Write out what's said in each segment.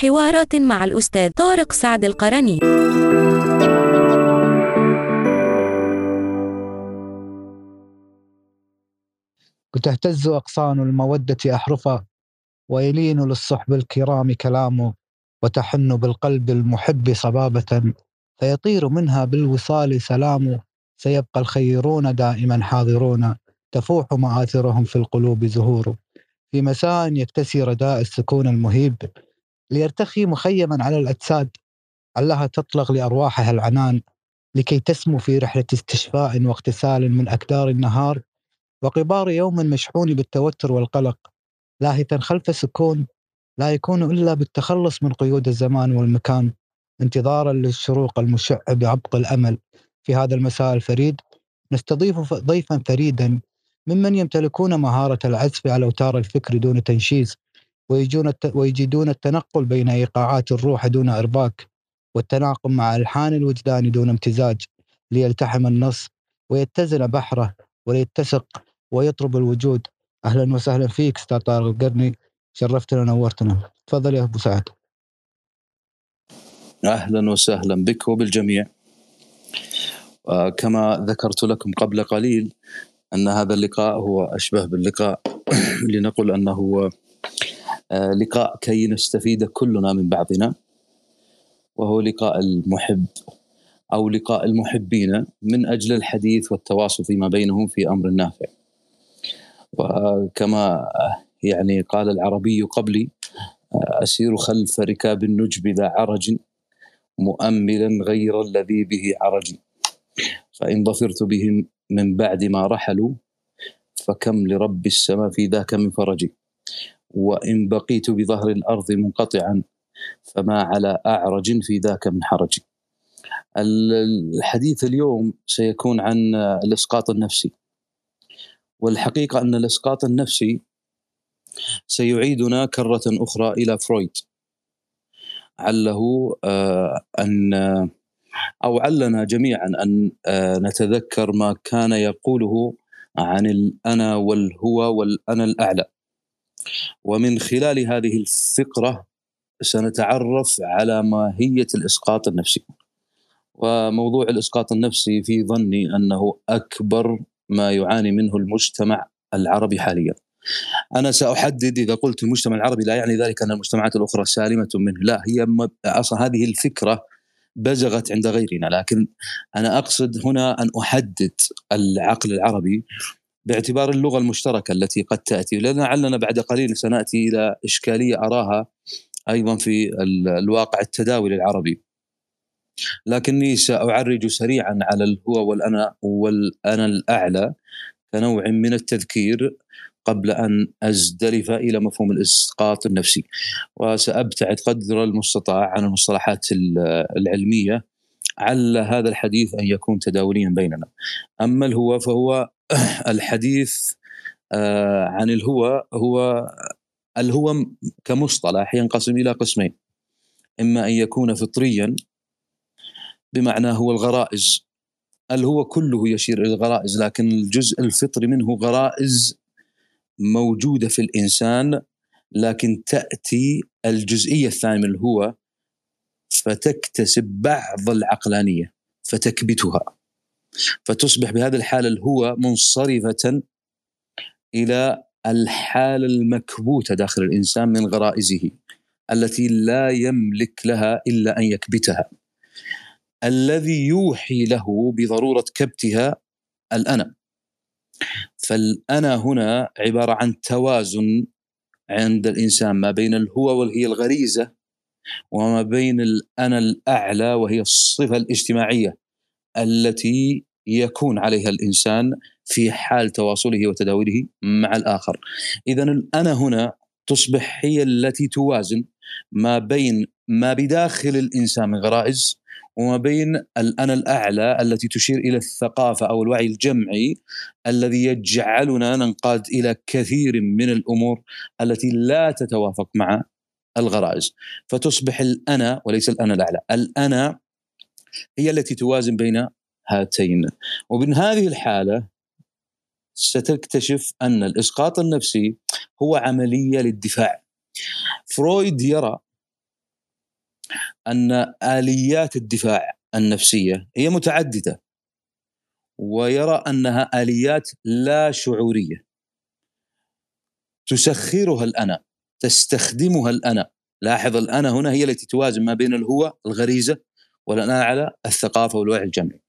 حوارات مع الأستاذ طارق سعد القرني. وتهتز أغصان المودة أحرفا ويلين للصحب الكرام كلامه وتحن بالقلب المحب صبابة فيطير منها بالوصال سلام سيبقى الخيرون دائما حاضرون تفوح مآثرهم في القلوب زهور. في مساء يكتسي رداء السكون المهيب ليرتخي مخيما على الأجساد علها تطلق لأرواحها العنان لكي تسمو في رحلة استشفاء واغتسال من أكدار النهار وقبار يوم مشحون بالتوتر والقلق لاهثا خلف سكون لا يكون إلا بالتخلص من قيود الزمان والمكان انتظارا للشروق المشع بعبق الأمل. في هذا المساء الفريد نستضيف ضيفا فريدا ممن يمتلكون مهارة العزف على أوتار الفكر دون تنشيز. ويجون ويجدون التنقل بين إيقاعات الروح دون إرباك والتناقم مع ألحان الوجدان دون امتزاج ليلتحم النص ويتزن بحره وليتسق ويطرب الوجود. أهلا وسهلا فيك أستاذ طارق القرني شرفتنا ونورتنا تفضل يا أبو سعد. أهلا وسهلا بك وبالجميع. آه، كما ذكرت لكم قبل قليل أن هذا اللقاء هو أشبه باللقاء. لنقل آه، لقاء كي نستفيد كلنا من بعضنا وهو لقاء المحب أو لقاء المحبين من أجل الحديث والتواصل فيما بينهم في أمر نافع. وكما يعني قال العربي قبلي آه، أسير خلف ركاب النجب ذا عرج مؤملا غير الذي به عرج. فإن ظفرت بهم من بعد ما رحلوا فكم لرب السماء في ذاك من فرج. وإن بقيت بظهر الأرض منقطعا فما على أعرج في ذاك من حرج. الحديث اليوم سيكون عن الإسقاط النفسي. والحقيقة أن الإسقاط النفسي سيعيدنا كرة أخرى إلى فرويد. عله آه، أن أو علنا جميعا أن آه، نتذكر ما كان يقوله عن الأنا والهو والأنا الأعلى. ومن خلال هذه الفقرة سنتعرف على ماهية الإسقاط النفسي. وموضوع الإسقاط النفسي في ظني أنه أكبر ما يعاني منه المجتمع العربي حاليا. أنا سأحدد إذا قلت المجتمع العربي لا يعني ذلك أن المجتمعات الأخرى سالمة منه. لا هي أصلا هذه الفكرة بزغت عند غيرنا لكن أنا أقصد هنا أن أحدد العقل العربي باعتبار اللغة المشتركة التي قد تأتي. لعلنا بعد قليل سنأتي إلى إشكالية أراها أيضا في الواقع التداولي العربي. لكني سأعرج سريعا على الهو والأنا والأنا الأعلى كنوع من التذكير قبل أن أزدلف إلى مفهوم الإسقاط النفسي. وسأبتعد قدر المستطاع عن المصطلحات العلمية عل هذا الحديث أن يكون تداوليا بيننا. أما الهو فهو الحديث آه، عن الهو هو الهو كمصطلح ينقسم إلى قسمين. إما أن يكون فطريا بمعنى هو الغرائز. الهو كله يشير إلى الغرائز لكن الجزء الفطري منه غرائز موجودة في الإنسان لكن تأتي الجزئية الثانية من الهو فتكتسب بعض العقلانية فتكبتها. فتصبح بهذه الحاله الهو منصرفة إلى الحاله المكبوته داخل الإنسان من غرائزه التي لا يملك لها إلا أن يكبتها. الذي يوحي له بضرورة كبتها الأنا. فالأنا هنا عبارة عن توازن عند الإنسان ما بين الهو وهي الغريزة وما بين الأنا الأعلى وهي الصفة الاجتماعية التي يكون عليها الإنسان في حال تواصله وتداوله مع الآخر. إذا الأنا هنا تصبح هي التي توازن ما بين ما بداخل الإنسان من غرائز وما بين الأنا الأعلى التي تشير إلى الثقافة أو الوعي الجمعي الذي يجعلنا ننقاد إلى كثير من الأمور التي لا تتوافق مع الغرائز. فتصبح الأنا وليس الأنا الأعلى الأنا هي التي توازن بين هاتين. ومن هذه الحالة ستكتشف أن الإسقاط النفسي هو عملية للدفاع. فرويد يرى أن آليات الدفاع النفسية هي متعددة ويرى أنها آليات لا شعورية. تسخرها الأنا تستخدمها الأنا. لاحظ الأنا هنا هي التي توازن ما بين الهو الغريزة والأنا على الثقافة والوعي الجمعي.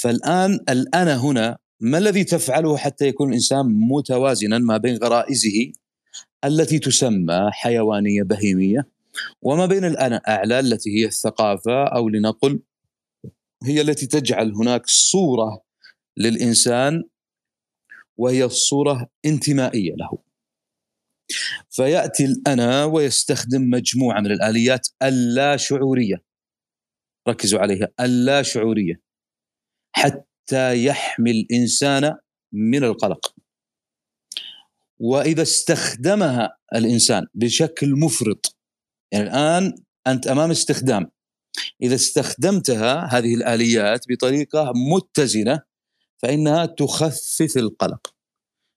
فالآن الانا هنا ما الذي تفعله حتى يكون الإنسان متوازنا ما بين غرائزه التي تسمى حيوانية بهيمية وما بين الانا اعلى التي هي الثقافة أو لنقل هي التي تجعل هناك صورة للإنسان وهي الصورة انتمائية له. فيأتي الانا ويستخدم مجموعة من الآليات اللا شعورية. ركزوا عليها. اللا شعورية. حتى يحمي الإنسان من القلق. وإذا استخدمها الإنسان بشكل مفرط يعني الآن أنت أمام استخدام. إذا استخدمتها هذه الآليات بطريقة متزنة فإنها تخفف القلق.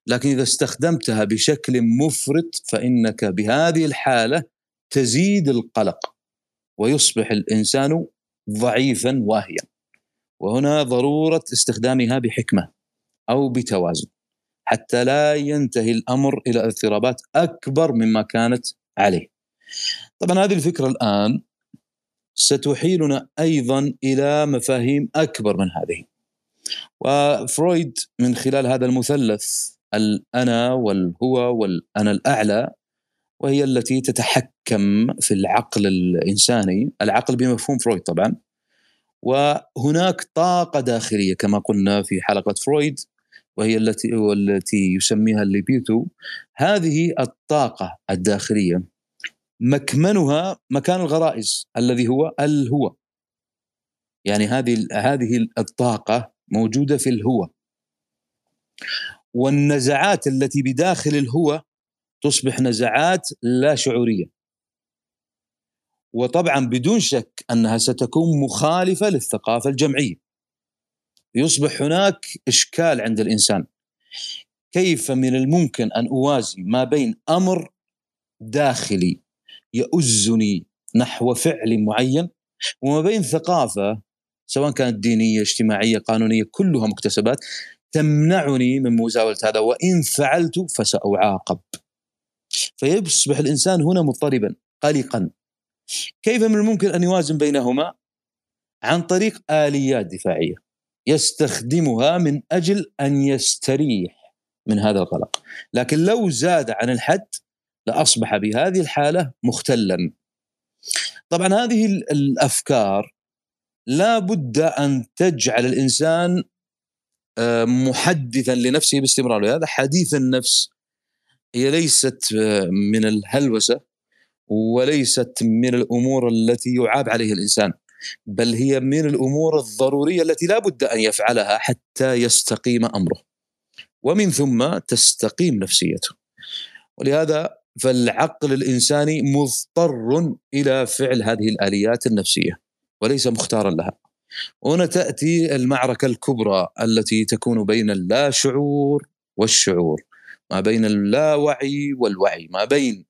لكن إذا استخدمتها بشكل مفرط فإنك بهذه الحالة تزيد القلق ويصبح الإنسان ضعيفا واهيا. وهنا ضرورة استخدامها بحكمة أو بتوازن حتى لا ينتهي الأمر إلى اضطرابات أكبر مما كانت عليه. طبعا هذه الفكرة الآن ستحيلنا أيضا إلى مفاهيم أكبر من هذه. وفرويد من خلال هذا المثلث الأنا والهو والأنا الأعلى وهي التي تتحكم في العقل الإنساني، العقل بمفهوم فرويد طبعا. وهناك طاقة داخلية كما قلنا في حلقة فرويد وهي التي والتي يسميها الليبيدو. هذه الطاقة الداخلية مكمنها مكان الغرائز الذي هو الهو يعني هذه هذه الطاقة موجودة في الهو والنزعات التي بداخل الهو تصبح نزعات لا شعورية. وطبعا بدون شك أنها ستكون مخالفة للثقافة الجمعية. يصبح هناك إشكال عند الإنسان. كيف من الممكن أن أوازي ما بين أمر داخلي يؤزني نحو فعل معين وما بين ثقافة سواء كانت دينية اجتماعية قانونية كلها مكتسبات تمنعني من مزاولة هذا وإن فعلت فسأعاقب. فيصبح الإنسان هنا مضطربا قلقا. كيف من الممكن أن يوازن بينهما؟ عن طريق آليات دفاعية يستخدمها من أجل أن يستريح من هذا القلق. لكن لو زاد عن الحد لأصبح بهذه الحالة مختلا. طبعا هذه الأفكار لا بد أن تجعل الإنسان آه، محدثا لنفسه باستمرار. لهذا حديث النفس هي ليست آه، من الهلوسة. وليست من الأمور التي يعاب عليها الإنسان بل هي من الأمور الضرورية التي لا بد أن يفعلها حتى يستقيم أمره. ومن ثم تستقيم نفسيته. ولهذا فالعقل الإنساني مضطر إلى فعل هذه الآليات النفسية وليس مختارا لها. وهنا تأتي المعركة الكبرى التي تكون بين اللا شعور والشعور. ما بين اللاوعي والوعي ما بين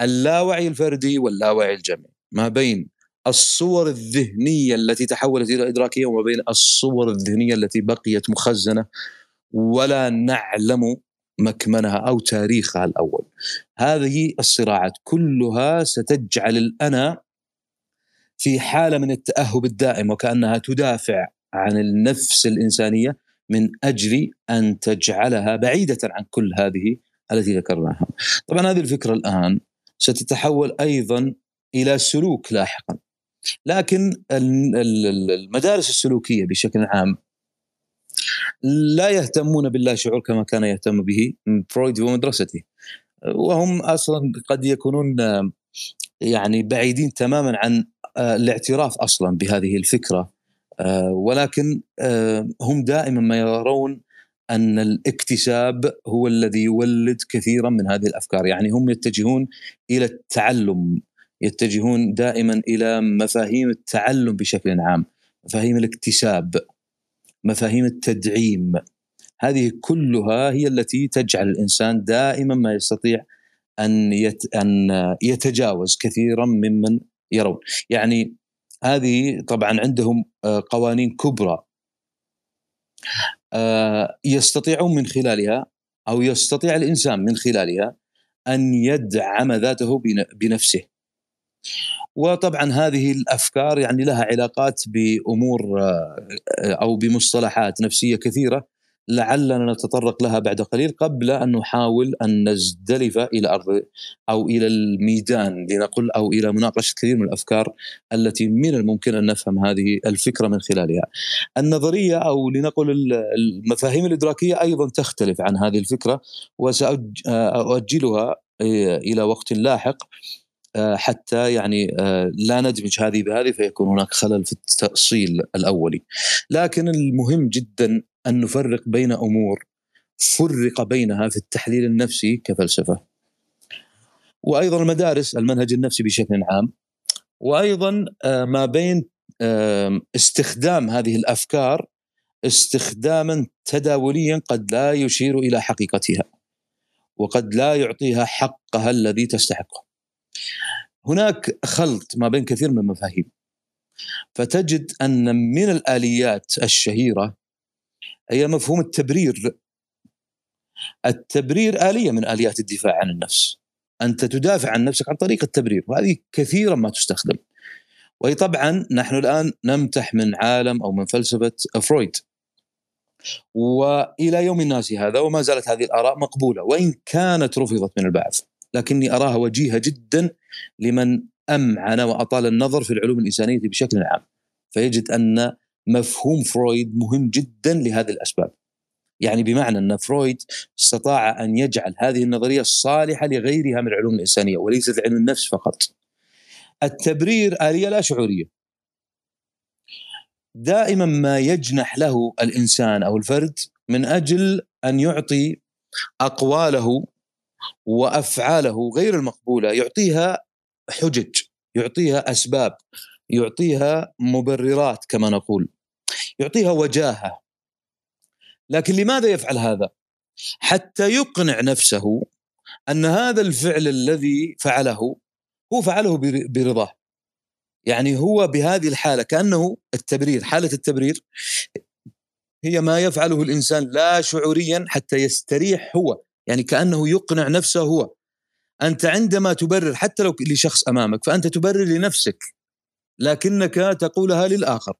اللاوعي الفردي واللاوعي الجمعي ما بين الصور الذهنية التي تحولت إلى إدراكية وما بين الصور الذهنية التي بقيت مخزنة ولا نعلم مكمنها أو تاريخها الأول. هذه الصراعات كلها ستجعل الأنا في حالة من التأهب الدائم وكأنها تدافع عن النفس الإنسانية من أجل أن تجعلها بعيدة عن كل هذه التي ذكرناها. طبعا هذه الفكرة الآن ستتحول أيضا إلى سلوك لاحقا. لكن المدارس السلوكية بشكل عام لا يهتمون باللا شعور كما كان يهتم به فرويد ومدرسته وهم أصلا قد يكونون يعني بعيدين تماما عن الاعتراف أصلا بهذه الفكرة ولكن هم دائما ما يرون أن الاكتساب هو الذي يولد كثيرا من هذه الأفكار. يعني هم يتجهون إلى التعلم يتجهون دائما إلى مفاهيم التعلم بشكل عام مفاهيم الاكتساب مفاهيم التدعيم. هذه كلها هي التي تجعل الإنسان دائما ما يستطيع أن أن يتجاوز كثيرا ممن يرون. يعني هذه طبعا عندهم آه، قوانين كبرى. يستطيعون من خلالها أو يستطيع الإنسان من خلالها أن يدعم ذاته بنفسه. وطبعا هذه الأفكار يعني لها علاقات بأمور آه، أو بمصطلحات نفسية كثيرة. لعلنا نتطرق لها بعد قليل قبل أن نحاول أن نزدلف إلى أرض أو إلى الميدان لنقل أو إلى مناقشة كثير من الأفكار التي من الممكن أن نفهم هذه الفكرة من خلالها. النظرية أو لنقل المفاهيم الإدراكية أيضا تختلف عن هذه الفكرة وساؤجلها آه، إلى وقت لاحق آه، حتى يعني آه، لا ندمج هذه بهذه فيكون هناك خلل في التأصيل الأولي. لكن المهم جدا أن نفرق بين أمور فرق بينها في التحليل النفسي كفلسفة. وأيضا المدارس المنهج النفسي بشكل عام. وأيضا آه، ما بين استخدام هذه الأفكار استخداما تداوليا قد لا يشير إلى حقيقتها وقد لا يعطيها حقها الذي تستحقه. هناك خلط ما بين كثير من المفاهيم. فتجد أن من الآليات الشهيرة هي مفهوم التبرير. التبرير آلية من آليات الدفاع عن النفس. أنت تدافع عن نفسك عن طريق التبرير وهذه كثيرا ما تستخدم. وهي طبعا نحن الآن نمتح من عالم أو من فلسفة فرويد. وإلى يوم الناس هذا وما زالت هذه الآراء مقبولة وإن كانت رفضت من البعض لكني أراها وجيهة جدا لمن أمعن وأطال النظر في العلوم الإنسانية بشكل عام. فيجد أن مفهوم فرويد مهم جدا لهذه الأسباب. يعني بمعنى أن فرويد استطاع أن يجعل هذه النظرية صالحه لغيرها من العلوم الإنسانية وليست علم النفس فقط. التبرير آلية لا شعورية. دائما ما يجنح له الإنسان أو الفرد من أجل أن يعطي أقواله وأفعاله غير المقبولة يعطيها حجج يعطيها أسباب يعطيها مبررات كما نقول يعطيها وجاهة. لكن لماذا يفعل هذا؟ حتى يقنع نفسه أن هذا الفعل الذي فعله هو فعله برضاه. يعني هو بهذه الحالة كأنه التبرير حالة التبرير هي ما يفعله الإنسان لا شعوريا حتى يستريح هو. يعني كأنه يقنع نفسه هو. أنت عندما تبرر حتى لو لشخص أمامك فأنت تبرر لنفسك لكنك تقولها للآخر.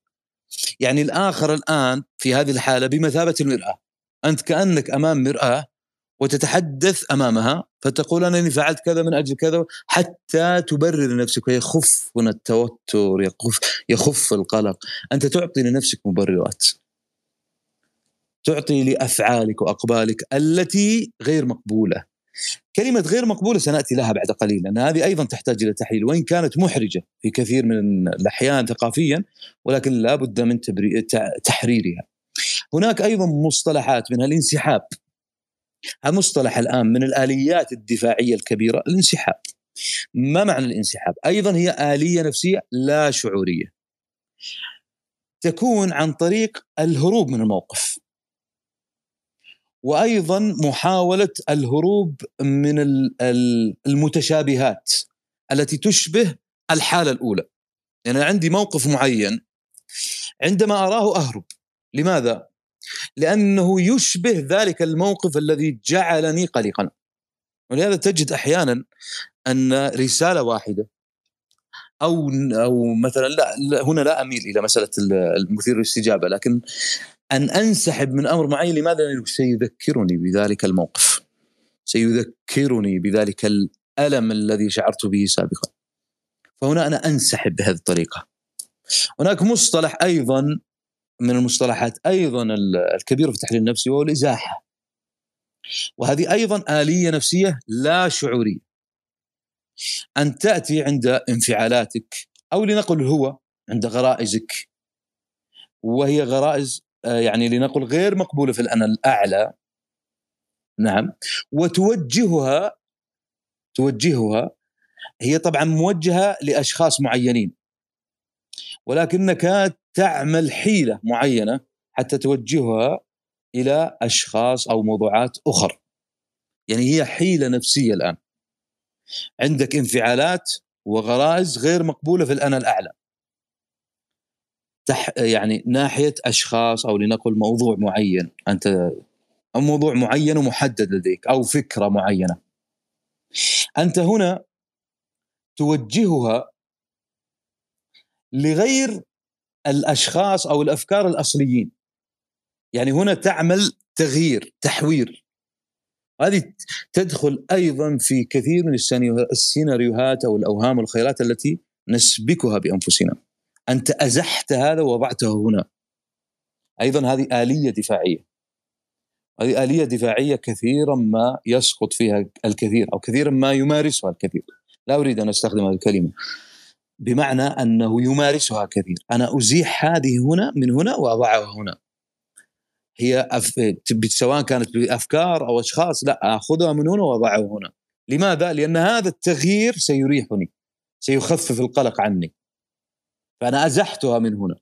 يعني الآخر الآن في هذه الحالة بمثابة المراه أنت كأنك أمام مرآة وتتحدث أمامها فتقول انني فعلت كذا من أجل كذا حتى تبرر لنفسك ويخف من التوتر يخف يخف القلق. أنت تعطي لنفسك مبررات. تعطي لأفعالك واقبالك التي غير مقبولة. كلمة غير مقبولة سنأتي لها بعد قليل لأن هذه أيضا تحتاج إلى تحليل وإن كانت محرجة في كثير من الأحيان ثقافيا ولكن لا بد من تحريرها. هناك أيضا مصطلحات منها الانسحاب. المصطلح الآن من الآليات الدفاعية الكبيرة الانسحاب. ما معنى الانسحاب؟ أيضا هي آلية نفسية لا شعورية. تكون عن طريق الهروب من الموقف. وأيضا محاولة الهروب من المتشابهات التي تشبه الحالة الأولى. يعني عندي موقف معين عندما أراه أهرب. لماذا؟ لأنه يشبه ذلك الموقف الذي جعلني قلقا. ولهذا تجد أحيانا أن رسالة واحدة أو أو مثلا لا هنا لا أميل إلى مسألة المثير للاستجابة لكن أن أنسحب من أمر معين. لماذا؟ لأنه سيذكرني بذلك الموقف. سيذكرني بذلك الألم الذي شعرت به سابقا. فهنا أنا أنسحب بهذه الطريقة. هناك مصطلح أيضا من المصطلحات أيضا الكبيره في التحليل النفسي وهو الإزاحة. وهذه أيضا آلية نفسية لا شعورية. أن تأتي عند انفعالاتك أو لنقل هو عند غرائزك وهي غرائز يعني لنقل غير مقبولة في الانا الاعلى نعم. وتوجهها توجهها هي طبعا موجهة لأشخاص معينين. ولكنك تعمل حيلة معينة حتى توجهها إلى أشخاص أو موضوعات أخرى يعني هي حيلة نفسية الآن. عندك انفعالات وغرائز غير مقبولة في الانا الاعلى تح يعني ناحية أشخاص أو لنقل موضوع معين. أنت أو موضوع معين ومحدد لديك أو فكرة معينة. أنت هنا توجهها لغير الأشخاص أو الأفكار الأصليين. يعني هنا تعمل تغيير تحوير. هذه تدخل أيضا في كثير من السيناريوهات أو الأوهام والخيالات التي نسبكها بأنفسنا. أنت أزحت هذا ووضعته هنا. أيضا هذه آلية دفاعية. هذه آلية دفاعية كثيرا ما يسقط فيها الكثير أو كثيرا ما يمارسها الكثير. لا أريد أن أستخدم هذه الكلمة. بمعنى أنه يمارسها كثير. أنا أزيح هذه هنا من هنا وأضعها هنا. هي أف... سواء كانت بأفكار أو أشخاص لا أخذها من هنا وأضعها هنا. لماذا؟ لأن هذا التغيير سيريحني سيخفف القلق عني. فأنا أزحتها من هنا.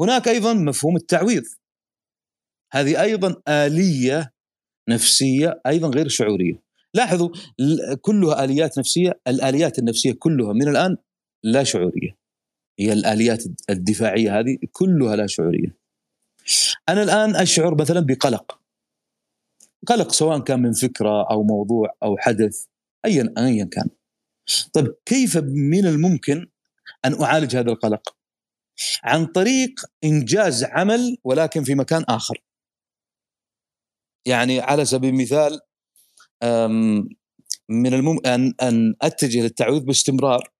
هناك أيضا مفهوم التعويض. هذه أيضا آلية نفسية أيضا غير شعورية. لاحظوا كلها آليات نفسية الآليات النفسية كلها من الآن لا شعورية. هي الآليات الدفاعية هذه كلها لا شعورية. أنا الآن أشعر مثلا بقلق. قلق سواء كان من فكرة أو موضوع أو حدث ايا ايا كان. طيب كيف من الممكن أن أعالج هذا القلق عن طريق إنجاز عمل ولكن في مكان آخر. يعني على سبيل المثال من الممكن أن أن أتجه للتعويض باستمرار.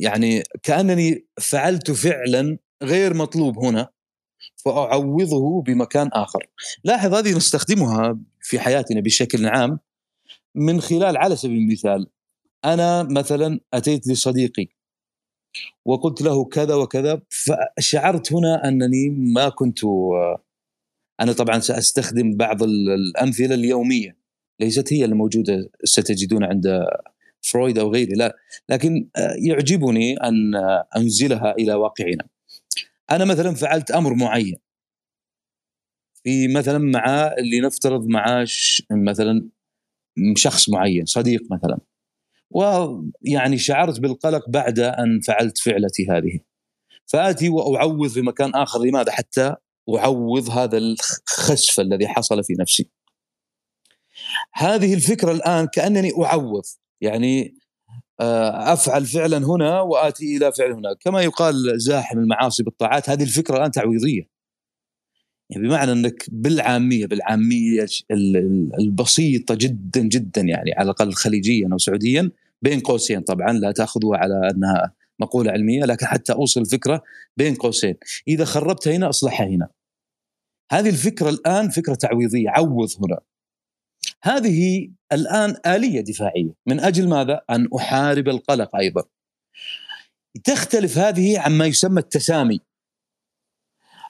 يعني كأنني فعلت فعلا غير مطلوب هنا فأعوضه بمكان آخر. لاحظ هذه نستخدمها في حياتنا بشكل عام من خلال على سبيل المثال أنا مثلا أتيت لصديقي وقلت له كذا وكذا فشعرت هنا أنني ما كنت أنا طبعا سأستخدم بعض الأمثلة اليومية ليست هي الموجودة ستجدون عند فرويد أو غيره لا لكن يعجبني أن أنزلها إلى واقعنا. أنا مثلا فعلت أمر معين. في مثلا مع اللي نفترض مع مثلا شخص معين صديق مثلا. ويعني شعرت بالقلق بعد أن فعلت فعلتي هذه. فآتي واعوض في مكان آخر. لماذا؟ حتى اعوض هذا الخسف الذي حصل في نفسي. هذه الفكرة الآن كأنني اعوض يعني آه، أفعل فعلا هنا وآتي إلى فعل هنا كما يقال زاحم المعاصي بالطاعات هذه الفكرة الآن تعويضية. يعني بمعنى إنك بالعامية بالعامية البسيطة جدا جدا يعني على الأقل خليجيا أو سعوديا بين قوسين طبعا لا تاخذوها على أنها مقولة علمية لكن حتى أوصل الفكرة بين قوسين. إذا خربت هنا اصلحها هنا. هذه الفكرة الآن فكرة تعويضية عوض هنا. هذه الآن آلية دفاعية. من أجل ماذا؟ أن أحارب القلق أيضا. تختلف هذه عما يسمى التسامي.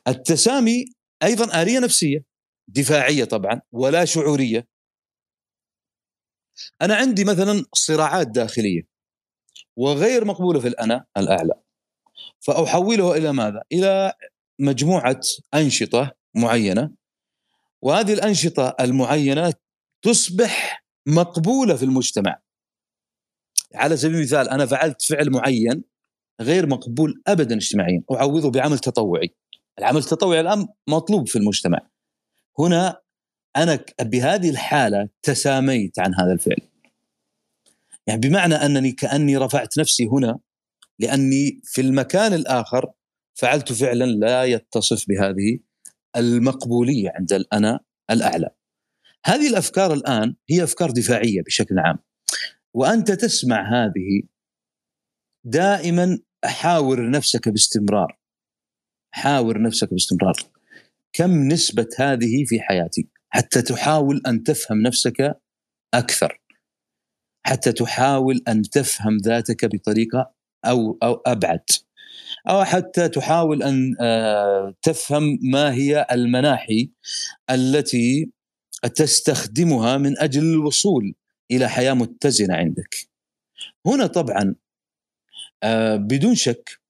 التسامي أيضا آلية نفسية دفاعية طبعا ولا شعورية. أنا عندي مثلا صراعات داخلية وغير مقبولة في الأنا الأعلى. فاحولها إلى ماذا؟ إلى مجموعة أنشطة معينة وهذه الأنشطة المعينة تصبح مقبولة في المجتمع. على سبيل المثال أنا فعلت فعل معين غير مقبول ابدا اجتماعيا اعوضه بعمل تطوعي. العمل التطوعي الآن مطلوب في المجتمع. هنا أنا بهذه الحالة تساميت عن هذا الفعل. يعني بمعنى أنني كأني رفعت نفسي هنا لأني في المكان الآخر فعلت فعلا لا يتصف بهذه المقبولية عند الانا الأعلى. هذه الأفكار الآن هي أفكار دفاعية بشكل عام. وأنت تسمع هذه دائما حاور نفسك باستمرار. حاور نفسك باستمرار. كم نسبة هذه في حياتي؟ حتى تحاول أن تفهم نفسك أكثر. حتى تحاول أن تفهم ذاتك بطريقة أو أو أبعد. أو حتى تحاول أن آه، تفهم ما هي المناحي التي تستخدمها من أجل الوصول إلى حياة متزنة عندك. هنا طبعا آه، بدون شك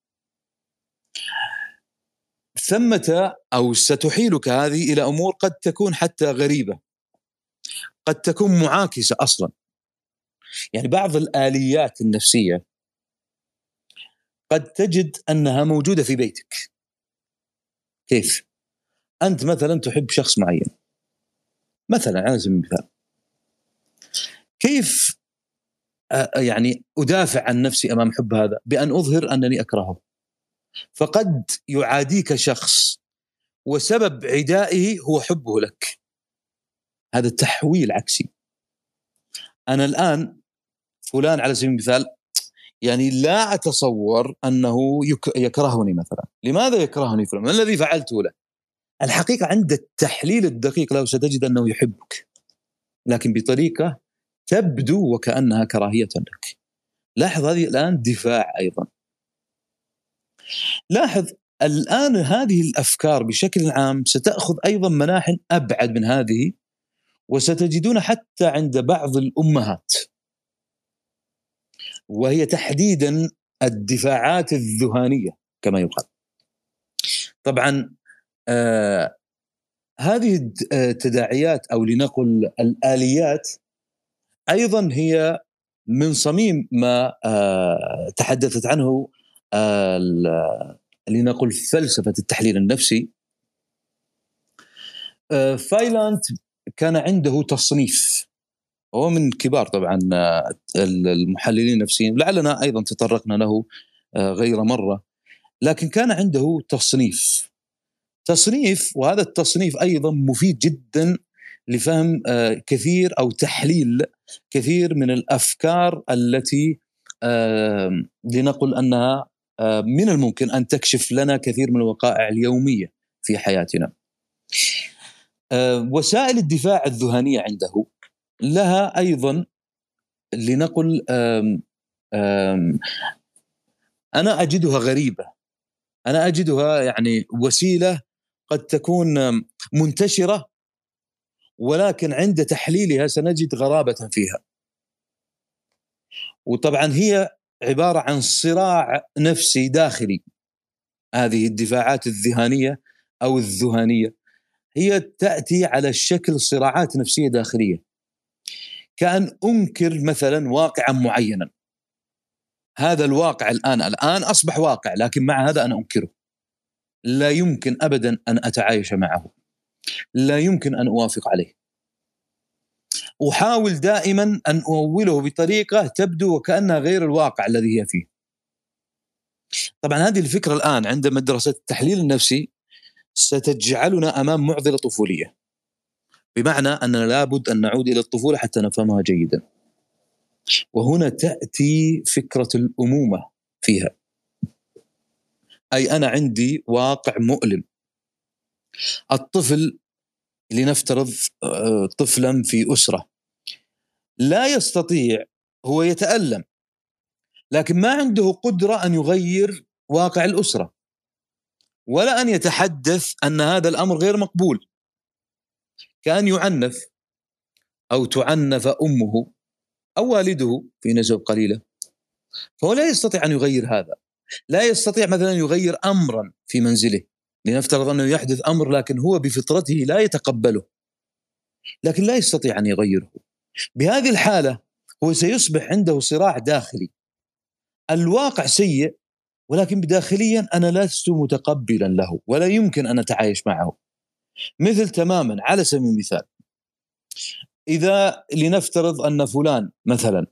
ثمة أو ستحيلك هذه إلى أمور قد تكون حتى غريبة. قد تكون معاكسة أصلا. يعني بعض الآليات النفسية قد تجد أنها موجودة في بيتك. كيف؟ أنت مثلا تحب شخص معين. مثلا على سبيل المثال. كيف يعني أدافع عن نفسي أمام حب هذا؟ بأن أظهر أنني أكرهه. فقد يعاديك شخص وسبب عدائه هو حبه لك. هذا تحويل عكسي. أنا الآن فلان على سبيل المثال يعني لا أتصور أنه يكرهني مثلا. لماذا يكرهني فلان؟ ما الذي فعلته له؟ الحقيقة عند التحليل الدقيق له ستجد أنه يحبك. لكن بطريقة تبدو وكأنها كراهية لك. لاحظ هذه الآن دفاع أيضا. لاحظ الآن هذه الأفكار بشكل عام ستأخذ أيضا مناح أبعد من هذه وستجدون حتى عند بعض الأمهات وهي تحديدا الدفاعات الذهانية كما يقال. طبعا آه هذه التداعيات أو لنقل الآليات أيضا هي من صميم ما آه تحدثت عنه آه لنقل فلسفة التحليل النفسي. آه فايلاند كان عنده تصنيف هو من كبار طبعا آه، المحللين النفسيين لعلنا أيضا تطرقنا له آه، غير مرة. لكن كان عنده تصنيف. تصنيف وهذا التصنيف أيضا مفيد جدا لفهم كثير أو تحليل كثير من الأفكار التي لنقل أنها من الممكن أن تكشف لنا كثير من الوقائع اليومية في حياتنا. وسائل الدفاع الذهانيه عنده لها أيضا لنقل أنا أجدها غريبة أنا أجدها يعني وسيلة قد تكون منتشرة ولكن عند تحليلها سنجد غرابة فيها وطبعا هي عبارة عن صراع نفسي داخلي. هذه الدفاعات الذهانيه أو الذهانيه هي تأتي على شكل صراعات نفسية داخلية. كأن أنكر مثلا واقعا معينا. هذا الواقع الآن الآن أصبح واقع لكن مع هذا أنا أنكره. لا يمكن ابدا أن أتعايش معه. لا يمكن أن أوافق عليه. أحاول دائما أن اؤوله بطريقة تبدو وكأنها غير الواقع الذي هي فيه طبعا هذه الفكرة الآن عند مدرسه التحليل النفسي ستجعلنا أمام معضلة طفولية بمعنى أننا لابد أن نعود إلى الطفولة حتى نفهمها جيدا. وهنا تأتي فكرة الأمومة فيها. أي أنا عندي واقع مؤلم. الطفل لنفترض آه، طفلا في أسرة. لا يستطيع هو يتألم لكن ما عنده قدرة أن يغير واقع الأسرة. ولا أن يتحدث أن هذا الأمر غير مقبول. كان يعنف أو تعنف أمه أو والده في نسب قليلة. فهو لا يستطيع أن يغير هذا. لا يستطيع مثلا يغير أمرا في منزله. لنفترض أنه يحدث أمر لكن هو بفطرته لا يتقبله. لكن لا يستطيع أن يغيره. بهذه الحالة هو سيصبح عنده صراع داخلي. الواقع سيء ولكن داخليا أنا لست متقبلا له ولا يمكن أن أتعايش معه. مثل تماما على سبيل المثال إذا لنفترض أن فلان مثلا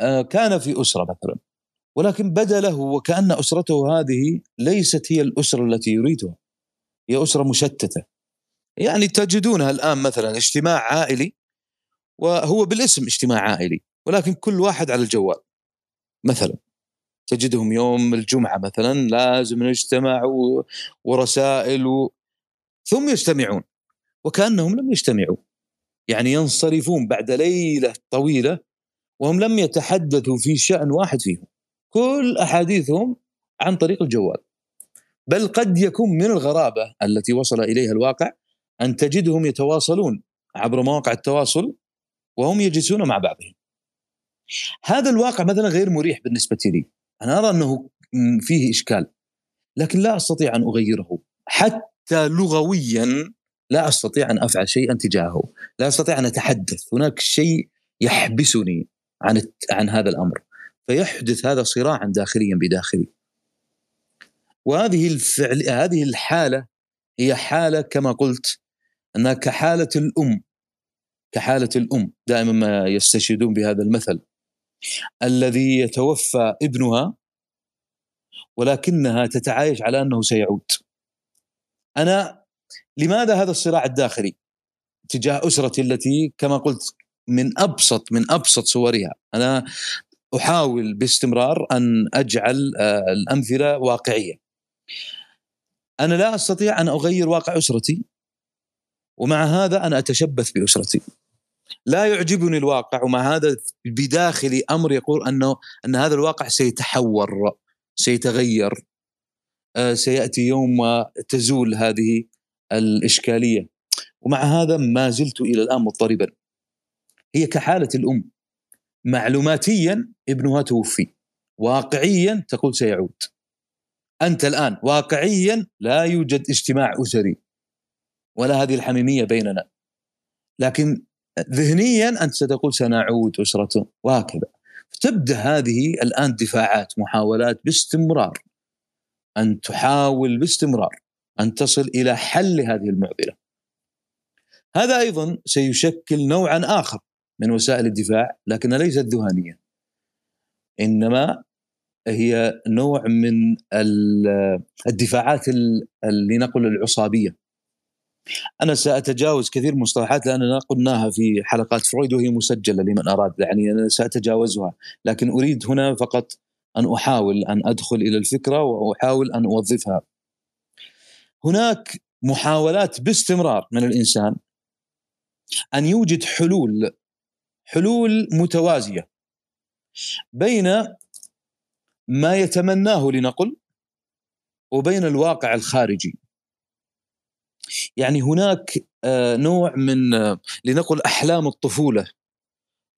آه، كان في أسرة مثلا. ولكن بدا له وكأن أسرته هذه ليست هي الأسرة التي يريدها. هي أسرة مشتتة. يعني تجدونها الآن مثلا اجتماع عائلي وهو بالاسم اجتماع عائلي ولكن كل واحد على الجوال. مثلا تجدهم يوم الجمعة مثلا لازم نجتمع ورسائل ثم يجتمعون وكأنهم لم يجتمعوا يعني ينصرفون بعد ليلة طويلة وهم لم يتحدثوا في شأن واحد فيهم. كل أحاديثهم عن طريق الجوال. بل قد يكون من الغرابة التي وصل إليها الواقع أن تجدهم يتواصلون عبر مواقع التواصل وهم يجلسون مع بعضهم. هذا الواقع مثلا غير مريح بالنسبة لي. أنا أرى أنه فيه إشكال لكن لا أستطيع أن أغيره. حتى لغويا لا أستطيع أن أفعل شيئا تجاهه، لا أستطيع أن أتحدث، هناك شيء يحبسني عن عن هذا الأمر. فيحدث هذا صراعا داخليا بداخلي. وهذه الفعل هذه الحالة هي حالة كما قلت أنها كحالة الأم كحالة الأم دائما ما يستشهدون بهذا المثل. الذي يتوفى ابنها ولكنها تتعايش على أنه سيعود. أنا لماذا هذا الصراع الداخلي؟ تجاه أسرتي التي كما قلت من أبسط من أبسط صورها. أنا أحاول باستمرار أن أجعل آه، الأمثلة واقعية. أنا لا أستطيع أن أغير واقع أسرتي ومع هذا أنا أتشبث بأسرتي. لا يعجبني الواقع ومع هذا بداخلي أمر يقول أنه أن هذا الواقع سيتحور سيتغير آه، سيأتي يوم تزول هذه الإشكالية. ومع هذا ما زلت إلى الآن مضطربا. هي كحالة الأم. معلوماتيا ابنها توفي. واقعيا تقول سيعود. أنت الآن واقعيا لا يوجد اجتماع أسري. ولا هذه الحميمية بيننا. لكن ذهنيا أنت ستقول سنعود أسرة وهكذا تبدأ هذه الآن دفاعات محاولات باستمرار. أن تحاول باستمرار أن تصل إلى حل هذه المعضلة. هذا أيضا سيشكل نوعا آخر. من وسائل الدفاع لكنها ليست ذهانيه. إنما هي نوع من الدفاعات اللي نقول العصابية أنا سأتجاوز كثير من المصطلحات لأننا قلناها في حلقات فرويد وهي مسجلة لمن أراد يعني أنا سأتجاوزها لكن أريد هنا فقط أن أحاول أن أدخل إلى الفكرة وأحاول أن أوظفها. هناك محاولات باستمرار من الإنسان أن يوجد حلول حلول متوازية بين ما يتمناه لنقل وبين الواقع الخارجي. يعني هناك آه، نوع من آه، لنقل أحلام الطفولة.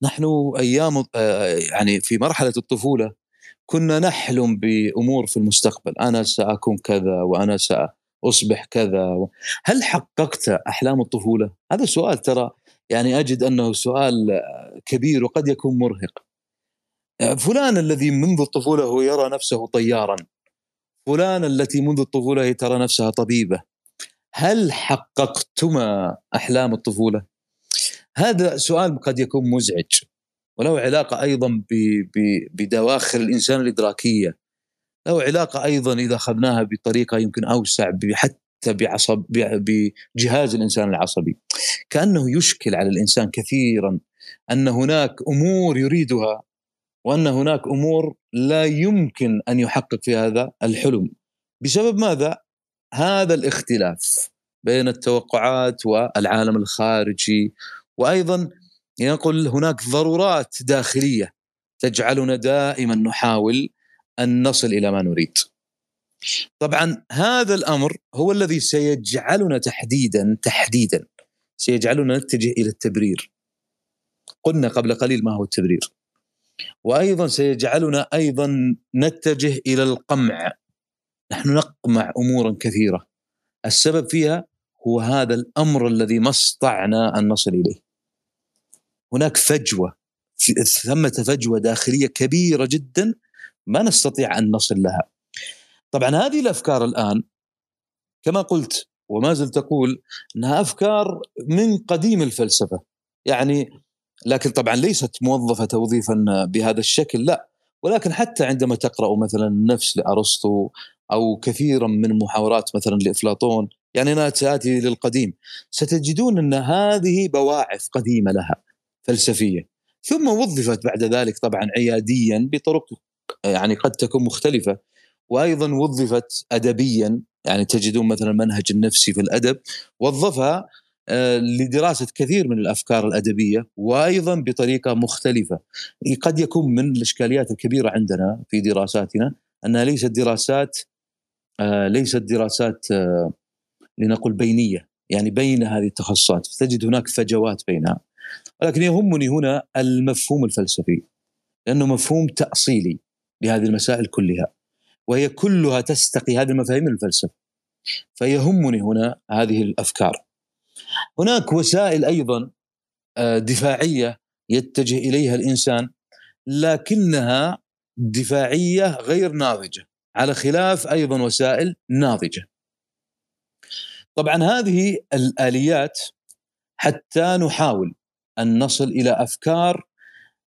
نحن أيام آه، يعني في مرحلة الطفولة كنا نحلم بأمور في المستقبل. أنا سأكون كذا وأنا سأصبح كذا. هل حققت أحلام الطفولة؟ هذا سؤال ترى يعني أجد أنه سؤال كبير وقد يكون مرهق. فلان الذي منذ الطفولة هو يرى نفسه طيارا. فلان التي منذ الطفولة ترى نفسها طبيبة. هل حققتما أحلام الطفولة؟ هذا سؤال قد يكون مزعج. وله علاقة أيضا بدواخل الإنسان الإدراكية. له علاقة أيضا إذا أخذناها بطريقة يمكن أوسع حتى بعصب بجهاز الإنسان العصبي. كأنه يشكل على الإنسان كثيرا أن هناك أمور يريدها وأن هناك أمور لا يمكن أن يحقق في هذا الحلم بسبب ماذا؟ هذا الاختلاف بين التوقعات والعالم الخارجي وأيضا ينقل هناك ضرورات داخلية تجعلنا دائما نحاول أن نصل إلى ما نريد. طبعا هذا الأمر هو الذي سيجعلنا تحديدا تحديدا سيجعلنا نتجه إلى التبرير. قلنا قبل قليل ما هو التبرير. وأيضا سيجعلنا أيضا نتجه إلى القمع نحن نقمع امورا كثيرة السبب فيها هو هذا الأمر الذي ما استطعنا أن نصل إليه. هناك فجوة ثمة فجوة داخلية كبيرة جدا ما نستطيع أن نصل لها. طبعا هذه الأفكار الآن كما قلت وما زلت أقول إنها أفكار من قديم الفلسفة. يعني لكن طبعا ليست موظفة توظيفا بهذا الشكل لا. ولكن حتى عندما تقرأ مثلا النفس لأرسطو أو كثيرا من محاورات مثلا لأفلاطون يعني أنا سآتي للقديم ستجدون إن هذه بواعث قديمة لها فلسفيه ثم وظفت بعد ذلك طبعا عياديا بطرق يعني قد تكون مختلفة. وأيضا وظفت ادبيا يعني تجدون مثلا المنهج النفسي في الأدب وظفها آه، لدراسة كثير من الأفكار الأدبية وأيضا بطريقة مختلفة. قد يكون من الإشكاليات الكبيرة عندنا في دراساتنا أنها ليست دراسات آه، ليست دراسات آه، لنقل بينية يعني بين هذه التخصصات. تجد هناك فجوات بينها. ولكن يهمني هنا المفهوم الفلسفي لأنه مفهوم تأصيلي لهذه المسائل كلها. وهي كلها تستقي هذه المفاهيم من الفلسفة فيهمني هنا هذه الأفكار هناك وسائل أيضا آه، دفاعية يتجه إليها الإنسان لكنها دفاعية غير ناضجة على خلاف أيضا وسائل ناضجة. طبعا هذه الآليات حتى نحاول أن نصل إلى أفكار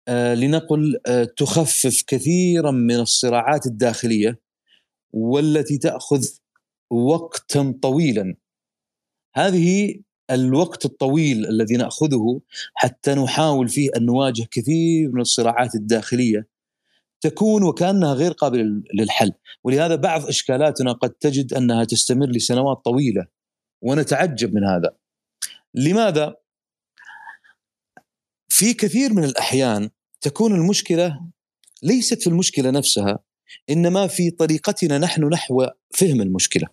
آه، لنقل آه، تخفف كثيرا من الصراعات الداخلية والتي تأخذ وقتا طويلا. هذه الوقت الطويل الذي نأخذه حتى نحاول فيه أن نواجه كثير من الصراعات الداخلية تكون وكأنها غير قابلة للحل. ولهذا بعض إشكالاتنا قد تجد أنها تستمر لسنوات طويلة ونتعجب من هذا. لماذا؟ في كثير من الأحيان تكون المشكلة ليست في المشكلة نفسها إنما في طريقتنا نحن نحو فهم المشكلة.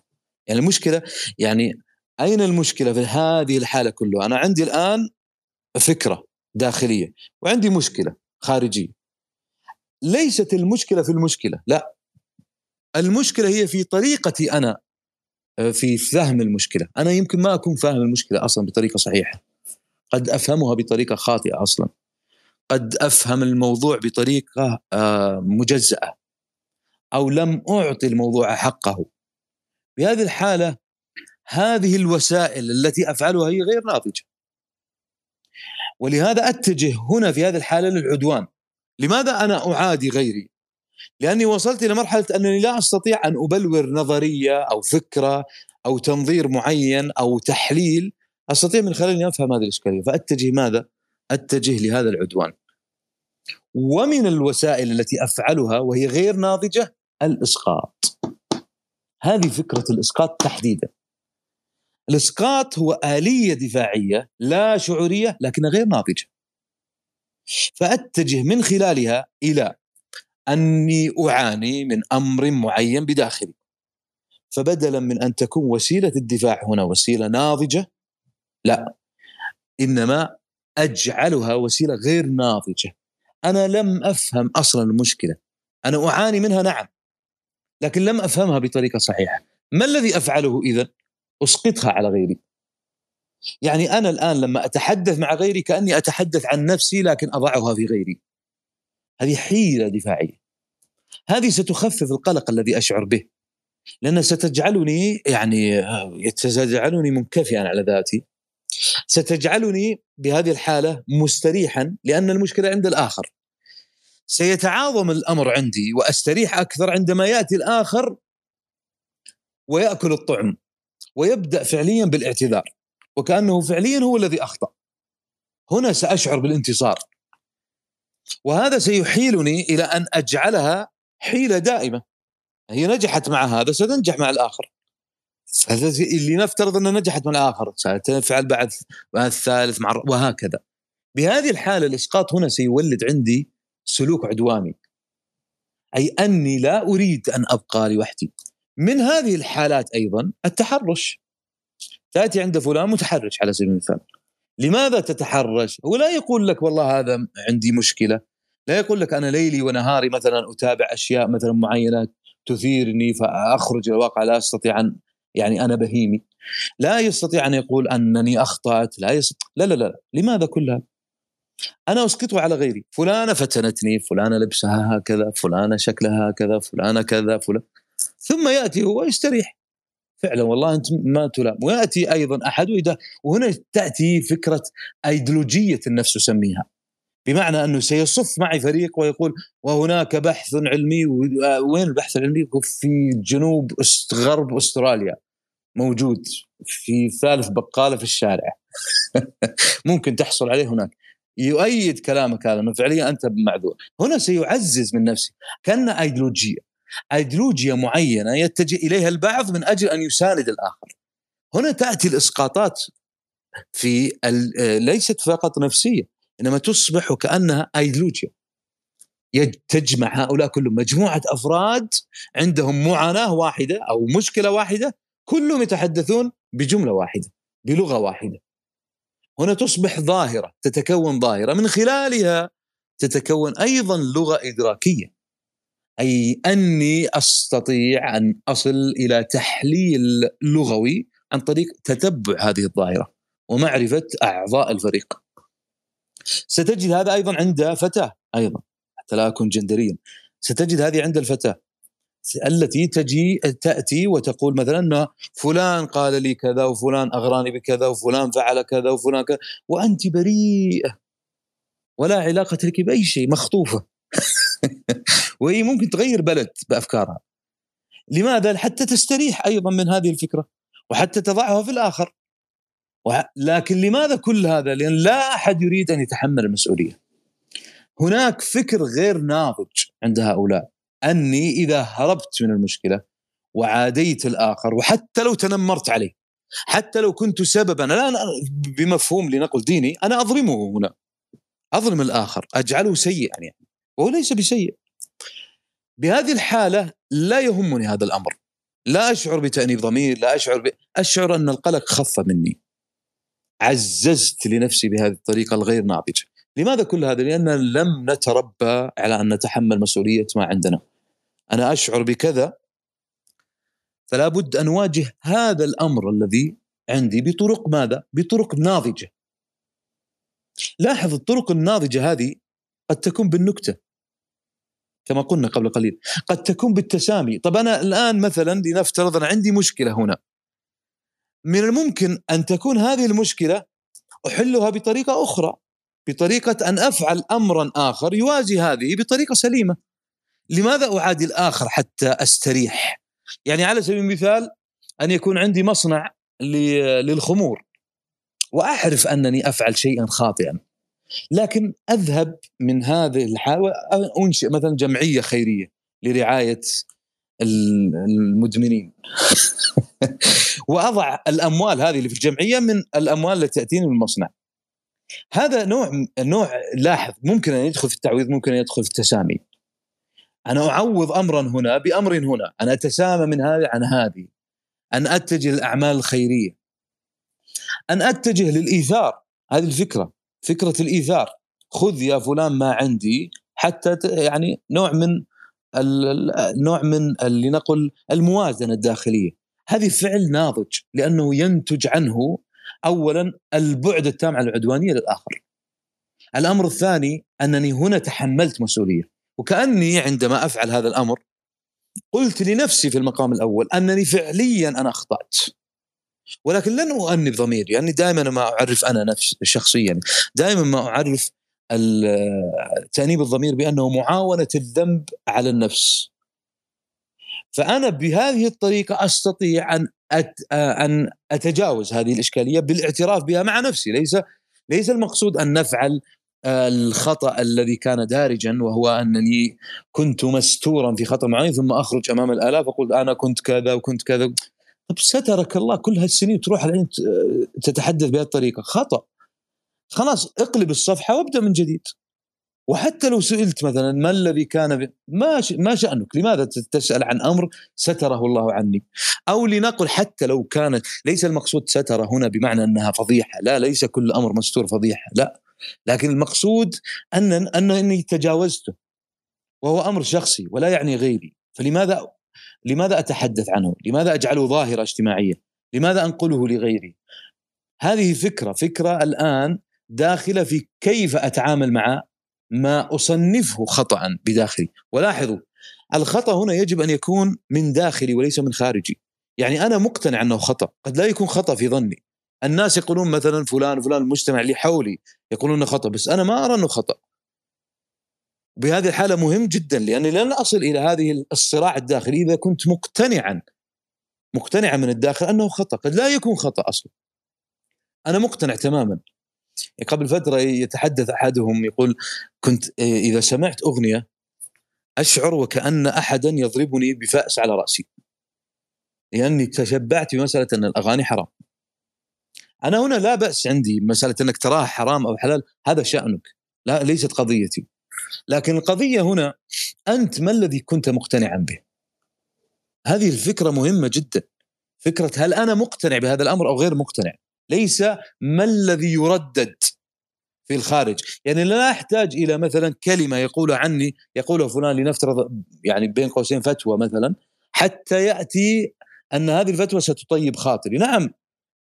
يعني المشكلة يعني أين المشكلة في هذه الحالة كلها؟ أنا عندي الآن فكرة داخلية وعندي مشكلة خارجية. ليست المشكلة في المشكلة لا. المشكلة هي في طريقتي أنا آه، في فهم المشكلة. أنا يمكن ما أكون فاهم المشكلة أصلا بطريقة صحيحة. قد أفهمها بطريقة خاطئة أصلا. قد أفهم الموضوع بطريقة آه، مجزأة. أو لم أعطي الموضوع حقه. في هذه الحالة هذه الوسائل التي أفعلها هي غير ناضجة. ولهذا أتجه هنا في هذه الحالة للعدوان. لماذا أنا أعادي غيري؟ لأني وصلت إلى مرحلة أنني لا أستطيع أن أبلور نظرية أو فكرة أو تنظير معين أو تحليل أستطيع من خلال اني أفهم هذه الإشكالية. فأتجه ماذا؟ أتجه لهذا العدوان. ومن الوسائل التي أفعلها وهي غير ناضجة الإسقاط. هذه فكرة الإسقاط تحديدا. الإسقاط هو آلية دفاعية لا شعورية لكنها غير ناضجة. فأتجه من خلالها إلى أني أعاني من أمر معين بداخلي. فبدلا من أن تكون وسيلة الدفاع هنا وسيلة ناضجة لا إنما أجعلها وسيلة غير ناضجة أنا لم أفهم أصلا المشكلة أنا أعاني منها نعم لكن لم أفهمها بطريقة صحيحة. ما الذي أفعله اذا أسقطها على غيري. يعني أنا الآن لما أتحدث مع غيري كأني أتحدث عن نفسي لكن أضعها في غيري. هذه حيلة دفاعية. هذه ستخفف القلق الذي أشعر به. لانها ستجعلني يعني ستجعلني منكفئا على ذاتي. ستجعلني بهذه الحالة مستريحا لأن المشكلة عند الآخر. سيتعاظم الأمر عندي وأستريح أكثر عندما يأتي الآخر ويأكل الطعم ويبدأ فعليا بالاعتذار وكأنه فعليا هو الذي أخطأ. هنا سأشعر بالانتصار. وهذا سيحيلني إلى أن أجعلها حيلة دائمة. هي نجحت مع هذا ستنجح مع الآخر. اللي نفترض أنها نجحت من الآخر ستفعل بعد الثالث مع وهكذا. بهذه الحالة الإسقاط هنا سيولد عندي سلوك عدواني. أي أني لا أريد أن أبقى لوحدي. من هذه الحالات أيضا التحرش. تأتي عند فلان متحرش على سبيل المثال. لماذا تتحرش؟ هو لا يقول لك والله هذا عندي مشكلة. لا يقول لك أنا ليلي ونهاري مثلا أتابع أشياء مثلا معينة تثيرني فأخرج إلى الواقع لا أستطيع ان يعني أنا بهيمي. لا يستطيع أن يقول أنني أخطأت. لا يستطيع لا لا لا. لماذا كل هذا؟ أنا اسقطه على غيري. فلانة فتنتني فلانة لبسها هكذا فلانة شكلها هكذا فلانة كذا فلان. ثم يأتي هو يستريح. فعلا والله انت ما تلام. ويأتي أيضا أحد ويدا وهنا تأتي فكرة أيديولوجية النفس اسميها بمعنى أنه سيصف معي فريق ويقول وهناك بحث علمي وين البحث العلمي؟ في جنوب غرب أستراليا. موجود في ثالث بقالة في الشارع. ممكن تحصل عليه هناك. يؤيد كلامك هذا إنه فعليا أنت معذور. هنا سيعزز من نفسه. كأن أيديولوجية. ايديولوجيا معينة يتجه إليها البعض من أجل أن يساند الآخر. هنا تأتي الإسقاطات في ليست فقط نفسية إنما تصبح وكانها ايديولوجيا تجمع هؤلاء كلهم. مجموعة أفراد عندهم معاناة واحدة أو مشكلة واحدة كلهم يتحدثون بجملة واحدة بلغة واحدة. هنا تصبح ظاهرة تتكون ظاهرة. من خلالها تتكون أيضا لغة إدراكية. أي أني أستطيع أن أصل إلى تحليل لغوي عن طريق تتبع هذه الظاهرة ومعرفة أعضاء الفريق. ستجد هذا أيضا عند فتاة أيضا حتى لا أكون جندريا. ستجد هذه عند الفتاة. التي تجي تأتي وتقول مثلا ان فلان قال لي كذا وفلان أغراني بكذا وفلان فعل كذا وفلان كذا وأنت بريئه ولا علاقة لك بأي شيء مخطوفة وهي ممكن تغير بلد بأفكارها لماذا؟ حتى تستريح أيضا من هذه الفكرة وحتى تضعها في الآخر لكن لماذا كل هذا؟ لأن لا أحد يريد أن يتحمل المسؤولية. هناك فكر غير ناضج عند هؤلاء أني إذا هربت من المشكلة وعاديت الآخر وحتى لو تنمرت عليه حتى لو كنت سببا لا أنا بمفهوم لنقل ديني أنا أظلمه هنا. أظلم الآخر أجعله سيئا يعني. وهو ليس بسيء. بهذه الحالة لا يهمني هذا الأمر. لا أشعر بتأنيب ضمير لا أشعر ب... أشعر أن القلق خف مني. عززت لنفسي بهذه الطريقة الغير ناضجة. لماذا كل هذا؟ لأن لم نتربى على أن نتحمل مسؤولية ما عندنا. أنا أشعر بكذا فلا بد أن أواجه هذا الأمر الذي عندي بطرق ماذا؟ بطرق ناضجة. لاحظ الطرق الناضجة هذه قد تكون بالنكتة كما قلنا قبل قليل. قد تكون بالتسامي. طب أنا الآن مثلا لنفترض أنا عندي مشكلة هنا. من الممكن أن تكون هذه المشكلة أحلها بطريقة أخرى. بطريقة أن أفعل امرا آخر يوازي هذه بطريقة سليمة. لماذا أعادي الآخر حتى أستريح؟ يعني على سبيل المثال أن يكون عندي مصنع للخمور وأعرف أنني أفعل شيئا خاطئا لكن أذهب من هذه الحالة وانشئ مثلا جمعية خيرية لرعاية المدمنين. وأضع الأموال هذه اللي في الجمعية من الأموال التي تأتيني من المصنع. هذا نوع نوع لاحظ ممكن أن يدخل في التعويض ممكن أن يدخل في التسامي. أنا أعوض امرا هنا بامر هنا. أنا أتسامى من هذه عن هذه. أن أتجه للأعمال الخيرية. أن أتجه للإيثار. هذه الفكرة. فكرة الإيثار. خذ يا فلان ما عندي. حتى يعني نوع من نوع من لنقل الموازنة الداخلية. هذه فعل ناضج لأنه ينتج عنه اولا البعد التام عن العدوانية للآخر. الأمر الثاني أنني هنا تحملت مسؤولية وكأني عندما أفعل هذا الأمر قلت لنفسي في المقام الأول أنني فعليا أنا أخطأت. ولكن لن أؤنب ضميري يعني دائما ما أعرف أنا نفسي شخصيا دائما ما أعرف تأنيب الضمير بأنه معاونة الذنب على النفس. فأنا بهذه الطريقة أستطيع أن. أن أتجاوز هذه الإشكالية بالاعتراف بها مع نفسي. ليس ليس المقصود أن نفعل الخطأ الذي كان دارجا وهو أنني كنت مستورا في خطأ معين ثم أخرج أمام الآلاف أقول أنا كنت كذا وكنت كذا. طب سترك الله كل هالسنين تروح الحين تتحدث بهذه الطريقة. خطأ. خلاص اقلب الصفحة وابدأ من جديد. وحتى لو سئلت مثلا ما الذي كان ما ش... ما شأنك؟ لماذا تسأل عن أمر ستره الله عني؟ أو لنقل حتى لو كانت ليس المقصود ستر هنا بمعنى أنها فضيحة، لا ليس كل أمر مستور فضيحة، لا لكن المقصود ان أن إني تجاوزته وهو أمر شخصي ولا يعني غيري، فلماذا لماذا أتحدث عنه؟ لماذا أجعله ظاهرة اجتماعية؟ لماذا أنقله لغيري؟ هذه فكرة، فكرة الآن داخلة في كيف أتعامل مع ما أصنفه خطأ بداخلي. ولاحظوا الخطأ هنا يجب أن يكون من داخلي وليس من خارجي. يعني أنا مقتنع أنه خطأ. قد لا يكون خطأ في ظني. الناس يقولون مثلا فلان فلان المجتمع اللي حولي يقولون إنه خطأ بس أنا ما أرى إنه خطأ. بهذه الحالة مهم جدا لأني لن أصل إلى هذه الصراع الداخلي إذا كنت مقتنعا. مقتنعا من الداخل أنه خطأ. قد لا يكون خطأ أصلا. أنا مقتنع تماما. قبل فترة يتحدث أحدهم يقول كنت إذا سمعت أغنية أشعر وكأن أحدا يضربني بفأس على رأسي. لأني تشبعت بمسألة أن الأغاني حرام. أنا هنا لا بأس عندي مسألة أنك تراها حرام أو حلال هذا شأنك. لا ليست قضيتي. لكن القضية هنا أنت ما الذي كنت مقتنعا به؟ هذه الفكرة مهمة جدا. فكرة هل أنا مقتنع بهذا الأمر أو غير مقتنع؟ ليس ما الذي يردد في الخارج. يعني لا أحتاج إلى مثلا كلمة يقول عني يقولها فلان لنفترض يعني بين قوسين فتوى مثلا حتى يأتي أن هذه الفتوى ستطيب خاطري. نعم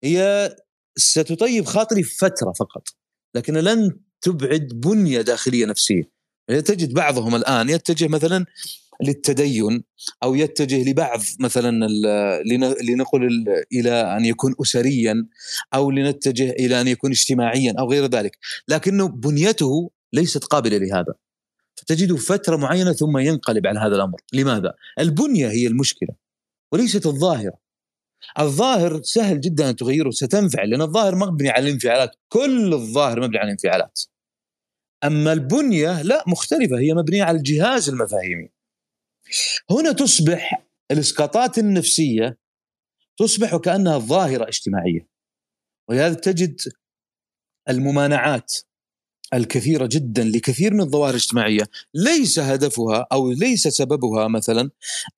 هي ستطيب خاطري فترة فقط لكن لن تبعد بنية داخلية نفسية. تجد بعضهم الآن يتجه مثلا للتدين أو يتجه لبعض مثلا لنقل إلى أن يكون اسريا أو لنتجه إلى أن يكون اجتماعيا أو غير ذلك. لكنه بنيته ليست قابلة لهذا. فتجده فترة معينة ثم ينقلب عن هذا الأمر. لماذا؟ البنية هي المشكلة وليست الظاهرة. الظاهر سهل جدا أن تغيره ستنفعل لأن الظاهر مبني على الانفعالات. كل الظاهر مبني على الانفعالات. أما البنية لا مختلفة هي مبنية على الجهاز المفاهيمي. هنا تصبح الاسقاطات النفسية تصبح وكانها ظاهرة اجتماعية ولهذا تجد الممانعات الكثيرة جدا لكثير من الظواهر الاجتماعية. ليس هدفها أو ليس سببها مثلا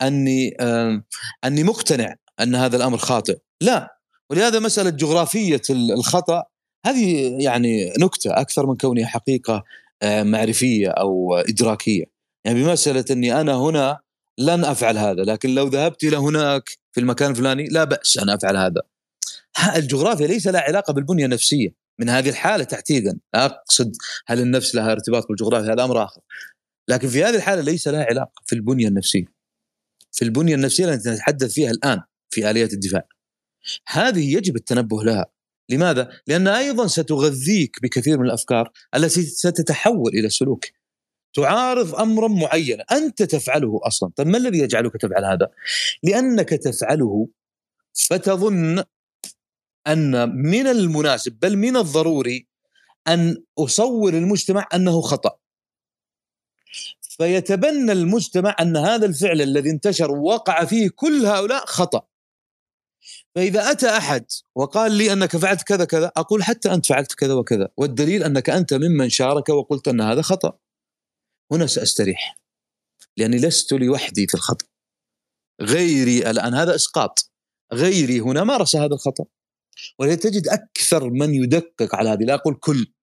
أني آه أني مقتنع أن هذا الأمر خاطئ. لا ولهذا مسألة جغرافية الخطأ هذه يعني نكتة أكثر من كونها حقيقة معرفية أو إدراكية. يعني بمسألة أني أنا هنا لن أفعل هذا لكن لو ذهبت إلى هناك في المكان الفلاني لا بأس أن أفعل هذا. الجغرافيا ليس لها علاقة بالبنية النفسية. من هذه الحالة تحديدا. أقصد هل النفس لها ارتباط بالجغرافيا هذا أمر آخر. لكن في هذه الحالة ليس لها علاقة في البنية النفسية. في البنية النفسية التي نتحدث فيها الآن في آليات الدفاع. هذه يجب التنبه لها. لماذا؟ لأنها أيضا ستغذيك بكثير من الأفكار التي ستتحول إلى سلوك. تعارض أمرا معينا. أنت تفعله أصلا. طيب ما الذي يجعلك تفعل هذا؟ لأنك تفعله فتظن أن من المناسب بل من الضروري أن أصور المجتمع أنه خطأ. فيتبنى المجتمع أن هذا الفعل الذي انتشر ووقع فيه كل هؤلاء خطأ. فإذا أتى أحد وقال لي أنك فعلت كذا كذا أقول حتى أنت فعلت كذا وكذا والدليل أنك أنت ممن شارك وقلت أن هذا خطأ. هنا سأستريح لأني لست لوحدي في الخطأ. غيري الآن هذا إسقاط. غيري هنا مارس هذا الخطأ. ولذلك تجد أكثر من يدقق على هذه. لا أقول كل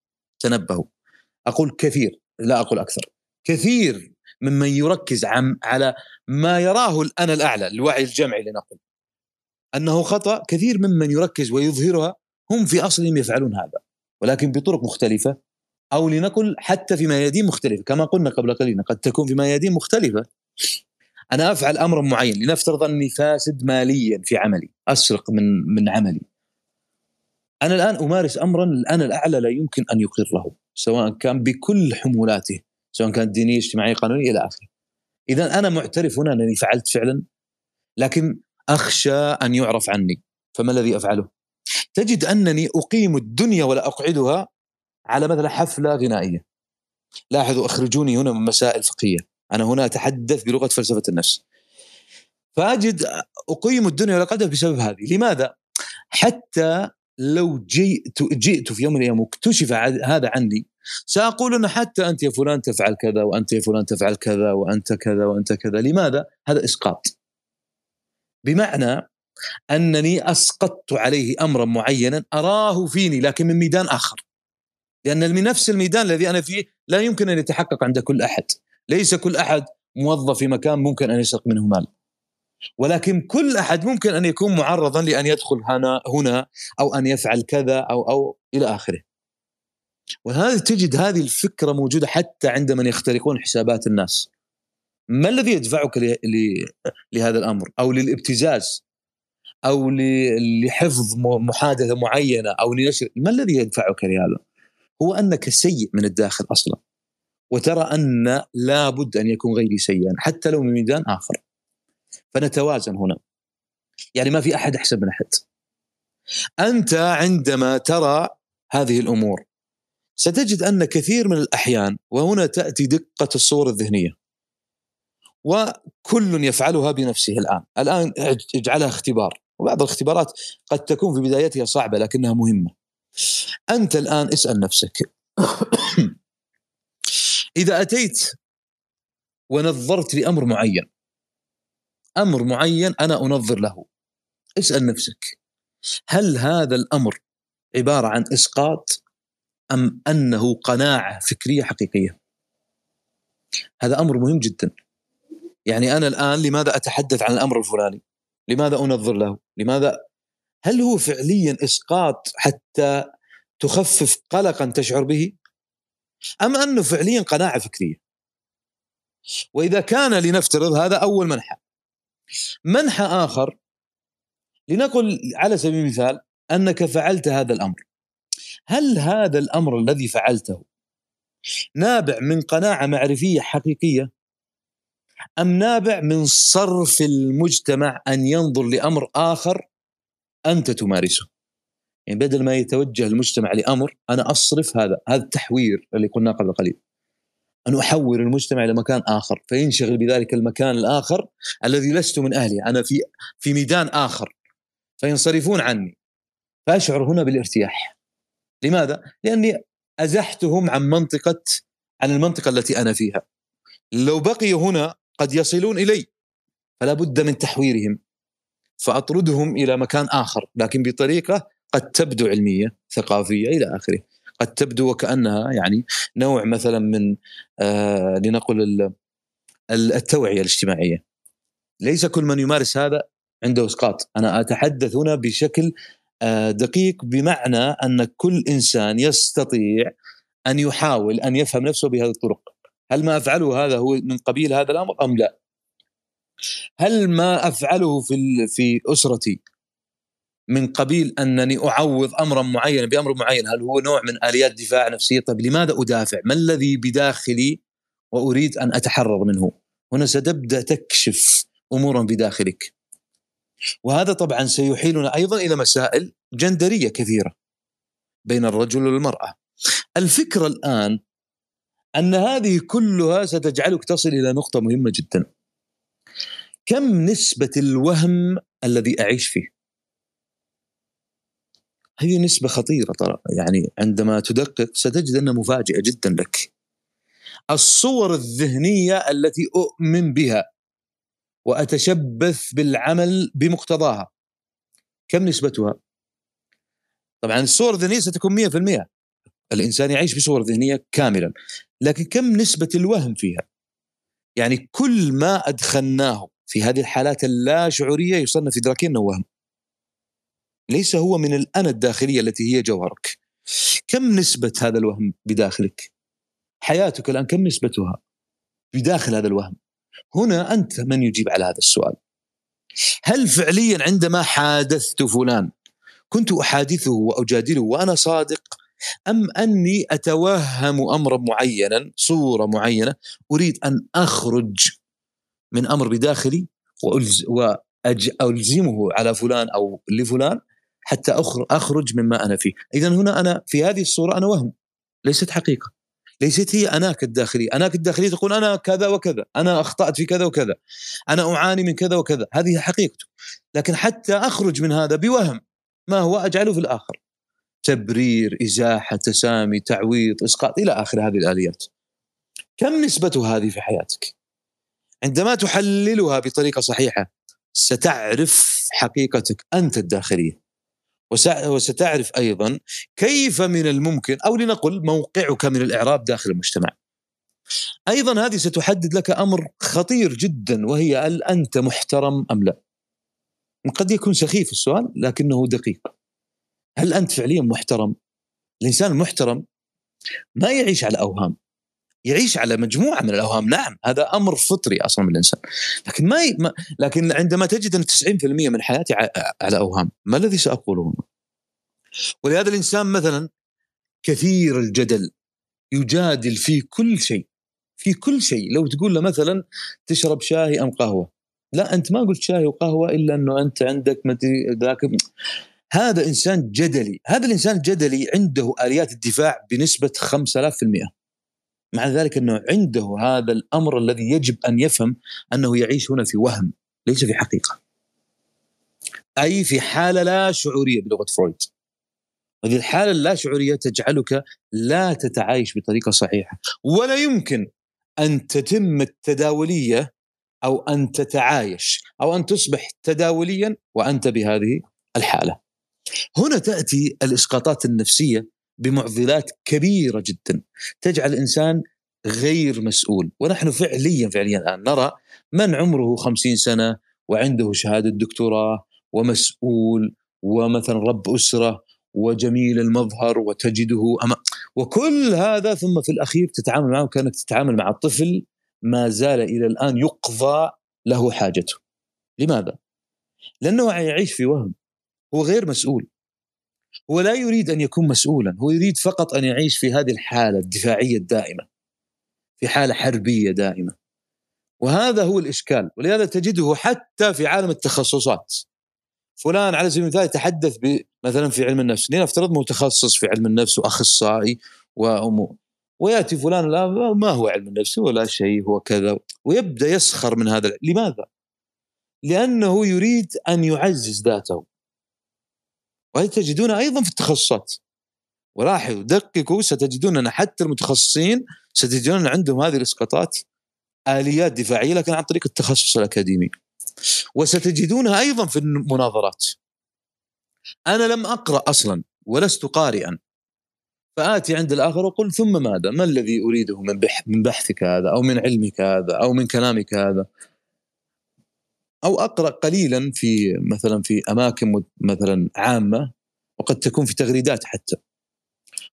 تنبهوا. أقول كثير لا أقول أكثر. كثير ممن يركز عم على ما يراه الانا الأعلى الوعي الجمعي لنقل. أنه خطأ كثير ممن يركز ويظهرها هم في أصلهم يفعلون هذا. ولكن بطرق مختلفة أو لنقل حتى في ميادين مختلفة. كما قلنا قبل قليل قد تكون في ميادين مختلفة. أنا أفعل امرا معين لنفترض أني فاسد ماليا في عملي أسرق من من عملي. أنا الآن أمارس امرا الانا الأعلى لا يمكن أن يقره سواء كان بكل حمولاته سواء كانت دينية اجتماعية قانونية إلى آخره. اذا أنا معترف هنا أنني فعلت فعلا لكن أخشى أن يعرف عني. فما الذي أفعله؟ تجد أنني أقيم الدنيا ولا أقعدها على مثلا حفلة غنائية. لاحظوا أخرجوني هنا من مسائل فقهية. أنا هنا أتحدث بلغة فلسفة النفس. فأجد أقيم الدنيا والقدر بسبب هذه. لماذا؟ حتى لو جئت جئت في يوم من الأيام واكتشف هذا عني سأقول إن حتى أنت يا فلان تفعل كذا وأنت يا فلان تفعل كذا وأنت كذا وأنت كذا. لماذا؟ هذا إسقاط. بمعنى أنني أسقطت عليه أمرا معينا أراه فيني لكن من ميدان آخر. من نفس الميدان الذي أنا فيه لا يمكن أن يتحقق عند كل أحد ليس كل أحد موظف في مكان ممكن أن يسرق منه مال ولكن كل أحد ممكن أن يكون معرضا لأن يدخل هنا هنا أو أن يفعل كذا أو أو إلى آخره. وهذه تجد هذه الفكرة موجودة حتى عند من يخترقون حسابات الناس. ما الذي يدفعك لهذا الأمر أو للابتزاز أو لحفظ محادثة معينة أو لنشر ما الذي يدفعك لهذا؟ هو أنك سيء من الداخل أصلا. وترى أن لابد أن يكون غيري سيئا حتى لو من ميدان آخر. فنتوازن هنا. يعني ما في أحد أحسن من أحد. أنت عندما ترى هذه الأمور ستجد أن كثير من الأحيان وهنا تأتي دقة الصور الذهنية. وكل يفعلها بنفسه الآن. الآن اجعلها اختبار. وبعض الاختبارات قد تكون في بدايتها صعبة لكنها مهمة. أنت الآن اسأل نفسك. إذا أتيت ونظرت لأمر معين أمر معين أنا أنظر له. اسأل نفسك هل هذا الأمر عبارة عن إسقاط أم أنه قناعة فكرية حقيقية؟ هذا أمر مهم جدا. يعني أنا الآن لماذا أتحدث عن الأمر الفلاني؟ لماذا أنظر له؟ لماذا هل هو فعليا إسقاط حتى تخفف قلقا تشعر به؟ أم أنه فعليا قناعة فكرية؟ وإذا كان لنفترض هذا أول منحى منحى آخر لنقل على سبيل المثال أنك فعلت هذا الأمر. هل هذا الأمر الذي فعلته نابع من قناعة معرفية حقيقية؟ أم نابع من صرف المجتمع أن ينظر لأمر آخر أنت تمارسه. يعني بدل ما يتوجه المجتمع لأمر أنا أصرف هذا هذا التحوير اللي قلناه قبل قليل. أن احول المجتمع إلى مكان آخر فينشغل بذلك المكان الآخر الذي لست من أهله أنا في في ميدان آخر. فينصرفون عني. فأشعر هنا بالارتياح. لماذا؟ لأني أزحتهم عن منطقة عن المنطقة التي أنا فيها. لو بقيوا هنا قد يصلون إلي. فلا بد من تحويرهم. فأطردهم إلى مكان آخر لكن بطريقة قد تبدو علمية ثقافية إلى آخره. قد تبدو وكأنها يعني نوع مثلا من آه لنقل التوعية الاجتماعية. ليس كل من يمارس هذا عنده إسقاط. أنا أتحدث هنا بشكل آه دقيق بمعنى أن كل إنسان يستطيع أن يحاول أن يفهم نفسه بهذه الطرق. هل ما أفعله هذا هو من قبيل هذا الأمر أم لا؟ هل ما أفعله في في أسرتي من قبيل أنني أعوض أمرا معينا بأمر معين؟ هل هو نوع من آليات دفاع نفسية؟ طيب لماذا أدافع؟ ما الذي بداخلي وأريد أن أتحرر منه؟ هنا ستبدأ تكشف أمورا بداخلك. وهذا طبعا سيحيلنا أيضا إلى مسائل جندرية كثيرة بين الرجل والمرأة. الفكرة الآن أن هذه كلها ستجعلك تصل إلى نقطة مهمة جدا. كم نسبة الوهم الذي أعيش فيه؟ هذه نسبة خطيرة ترى. يعني عندما تدقق ستجد أنها مفاجئة جدا لك. الصور الذهنية التي أؤمن بها وأتشبث بالعمل بمقتضاها. كم نسبتها؟ طبعا الصور الذهنية ستكون 100% الإنسان يعيش بصور ذهنية كاملا. لكن كم نسبة الوهم فيها؟ يعني كل ما أدخلناه في هذه الحالات اللا شعورية يصنف إدراكيا أنه وهم ليس هو من الأنا الداخلية التي هي جوهرك. كم نسبة هذا الوهم بداخلك؟ حياتك الآن كم نسبتها بداخل هذا الوهم؟ هنا أنت من يجيب على هذا السؤال. هل فعليا عندما حادثت فلان كنت أحادثه وأجادله وأنا صادق؟ أم أني أتوهم أمرا معينا صورة معينة أريد أن أخرج من أمر بداخلي وألزمه على فلان أو لفلان حتى أخرج مما أنا فيه، اذا هنا أنا في هذه الصورة أنا وهم ليست حقيقة. ليست هي أناك الداخلية، أناك الداخلية تقول أنا كذا وكذا، أنا أخطأت في كذا وكذا، أنا أعاني من كذا وكذا، هذه حقيقته. لكن حتى أخرج من هذا بوهم ما هو أجعله في الآخر. تبرير، إزاحة، تسامي، تعويض، إسقاط إلى آخر هذه الآليات. كم نسبة هذه في حياتك؟ عندما تحللها بطريقة صحيحة ستعرف حقيقتك أنت الداخلية. وستعرف أيضا كيف من الممكن أو لنقل موقعك من الإعراب داخل المجتمع. أيضا هذه ستحدد لك أمر خطير جدا وهي هل أنت محترم أم لا؟ قد يكون سخيف السؤال لكنه دقيق. هل أنت فعليا محترم؟ الإنسان المحترم ما يعيش على أوهام يعيش على مجموعة من الأوهام. نعم هذا أمر فطري أصلا من الإنسان. لكن ما, ي... ما لكن عندما تجد أن 90% من حياتي على أوهام ما الذي ساقوله ولهذا الإنسان مثلا كثير الجدل يجادل في كل شيء في كل شيء. لو تقول له مثلا تشرب شاي أم قهوة؟ لا أنت ما قلت شاي وقهوة إلا أنه أنت عندك مدري ذاك. هذا إنسان جدلي هذا الإنسان الجدلي عنده آليات الدفاع بنسبة 5000% مع ذلك إنه عنده هذا الأمر الذي يجب أن يفهم أنه يعيش هنا في وهم ليس في حقيقة. أي في حالة لا شعورية بلغة فرويد. هذه الحالة اللا شعورية تجعلك لا تتعايش بطريقة صحيحة ولا يمكن أن تتم التداولية أو أن تتعايش أو أن تصبح تداوليا وأنت بهذه الحالة. هنا تأتي الإسقاطات النفسية بمعضلات كبيرة جدا. تجعل الإنسان غير مسؤول. ونحن فعليا فعليا الآن نرى من عمره خمسين سنة وعنده شهادة دكتوراه ومسؤول ومثلا رب أسرة وجميل المظهر وتجده أما وكل هذا ثم في الأخير تتعامل معه كأنك تتعامل مع طفل ما زال إلى الآن يقضى له حاجته. لماذا؟ لأنه يعيش في وهم. هو غير مسؤول. هو لا يريد أن يكون مسؤولا هو يريد فقط أن يعيش في هذه الحالة الدفاعية الدائمة في حالة حربية دائمة. وهذا هو الإشكال ولهذا تجده حتى في عالم التخصصات. فلان على سبيل المثال يتحدث مثلا في علم النفس لنفترض متخصص في علم النفس وأخصائي وأمو ويأتي فلان لا ما هو علم النفس؟ ولا شيء هو كذا ويبدأ يسخر من هذا. لماذا؟ لأنه يريد أن يعزز ذاته. وهذه تجدونها أيضا في التخصصات ولاحظوا دققوا ستجدون أن حتى المتخصصين ستجدون أن عندهم هذه الإسقاطات آليات دفاعية لكن عن طريق التخصص الأكاديمي وستجدونها أيضا في المناظرات أنا لم أقرأ أصلا ولست قارئا فآتي عند الآخر وأقول ثم ماذا؟ ما الذي أريده من بحثك هذا أو من علمك هذا أو من كلامك هذا؟ أو أقرأ قليلا في مثلا في أماكن مثلا عامة وقد تكون في تغريدات حتى.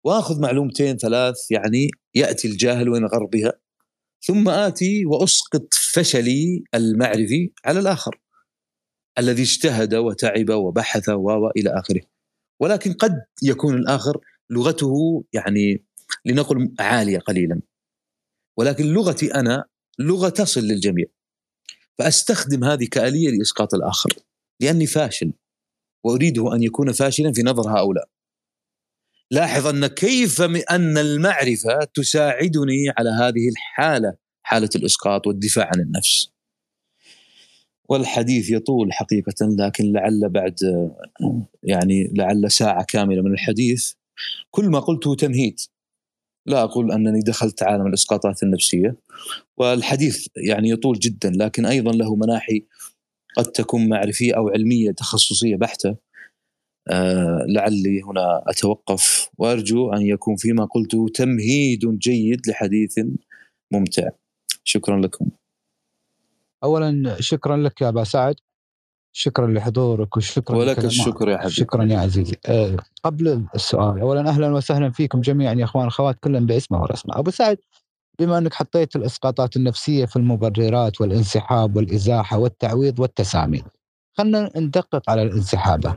وآخذ معلومتين ثلاث يعني يأتي الجاهل وينغر بها ثم آتي وأسقط فشلي المعرفي على الآخر الذي اجتهد وتعب وبحث وإلى آخره. ولكن قد يكون الآخر لغته يعني لنقل عالية قليلا. ولكن لغتي أنا لغة تصل للجميع. فأستخدم هذه كآلية لإسقاط الآخر لأني فاشل وأريده أن يكون فاشلا في نظر هؤلاء. لاحظ أن كيف أن المعرفة تساعدني على هذه الحالة حالة الإسقاط والدفاع عن النفس. والحديث يطول حقيقة لكن لعل بعد يعني لعل ساعة كاملة من الحديث. كل ما قلته تمهيد. لا أقول أنني دخلت عالم الإسقاطات النفسية. والحديث يعني يطول جدا لكن أيضا له مناحي قد تكون معرفية أو علمية تخصصية بحتة. آه لعلي هنا أتوقف وأرجو أن يكون فيما قلته تمهيد جيد لحديث ممتع. شكرا لكم. اولا شكرا لك يا أبا سعد. شكرا لحضورك وشكرا ولك الشكر يا حبيبي. شكرا يا عزيزي. أه قبل السؤال اولا أهلا وسهلا فيكم جميعا يا أخوان اخوات كلهم باسمه ورسمه. أبو سعد بما أنك حطيت الإسقاطات النفسية في المبررات والانسحاب والإزاحة والتعويض والتسامي خلينا ندقق على الانسحاب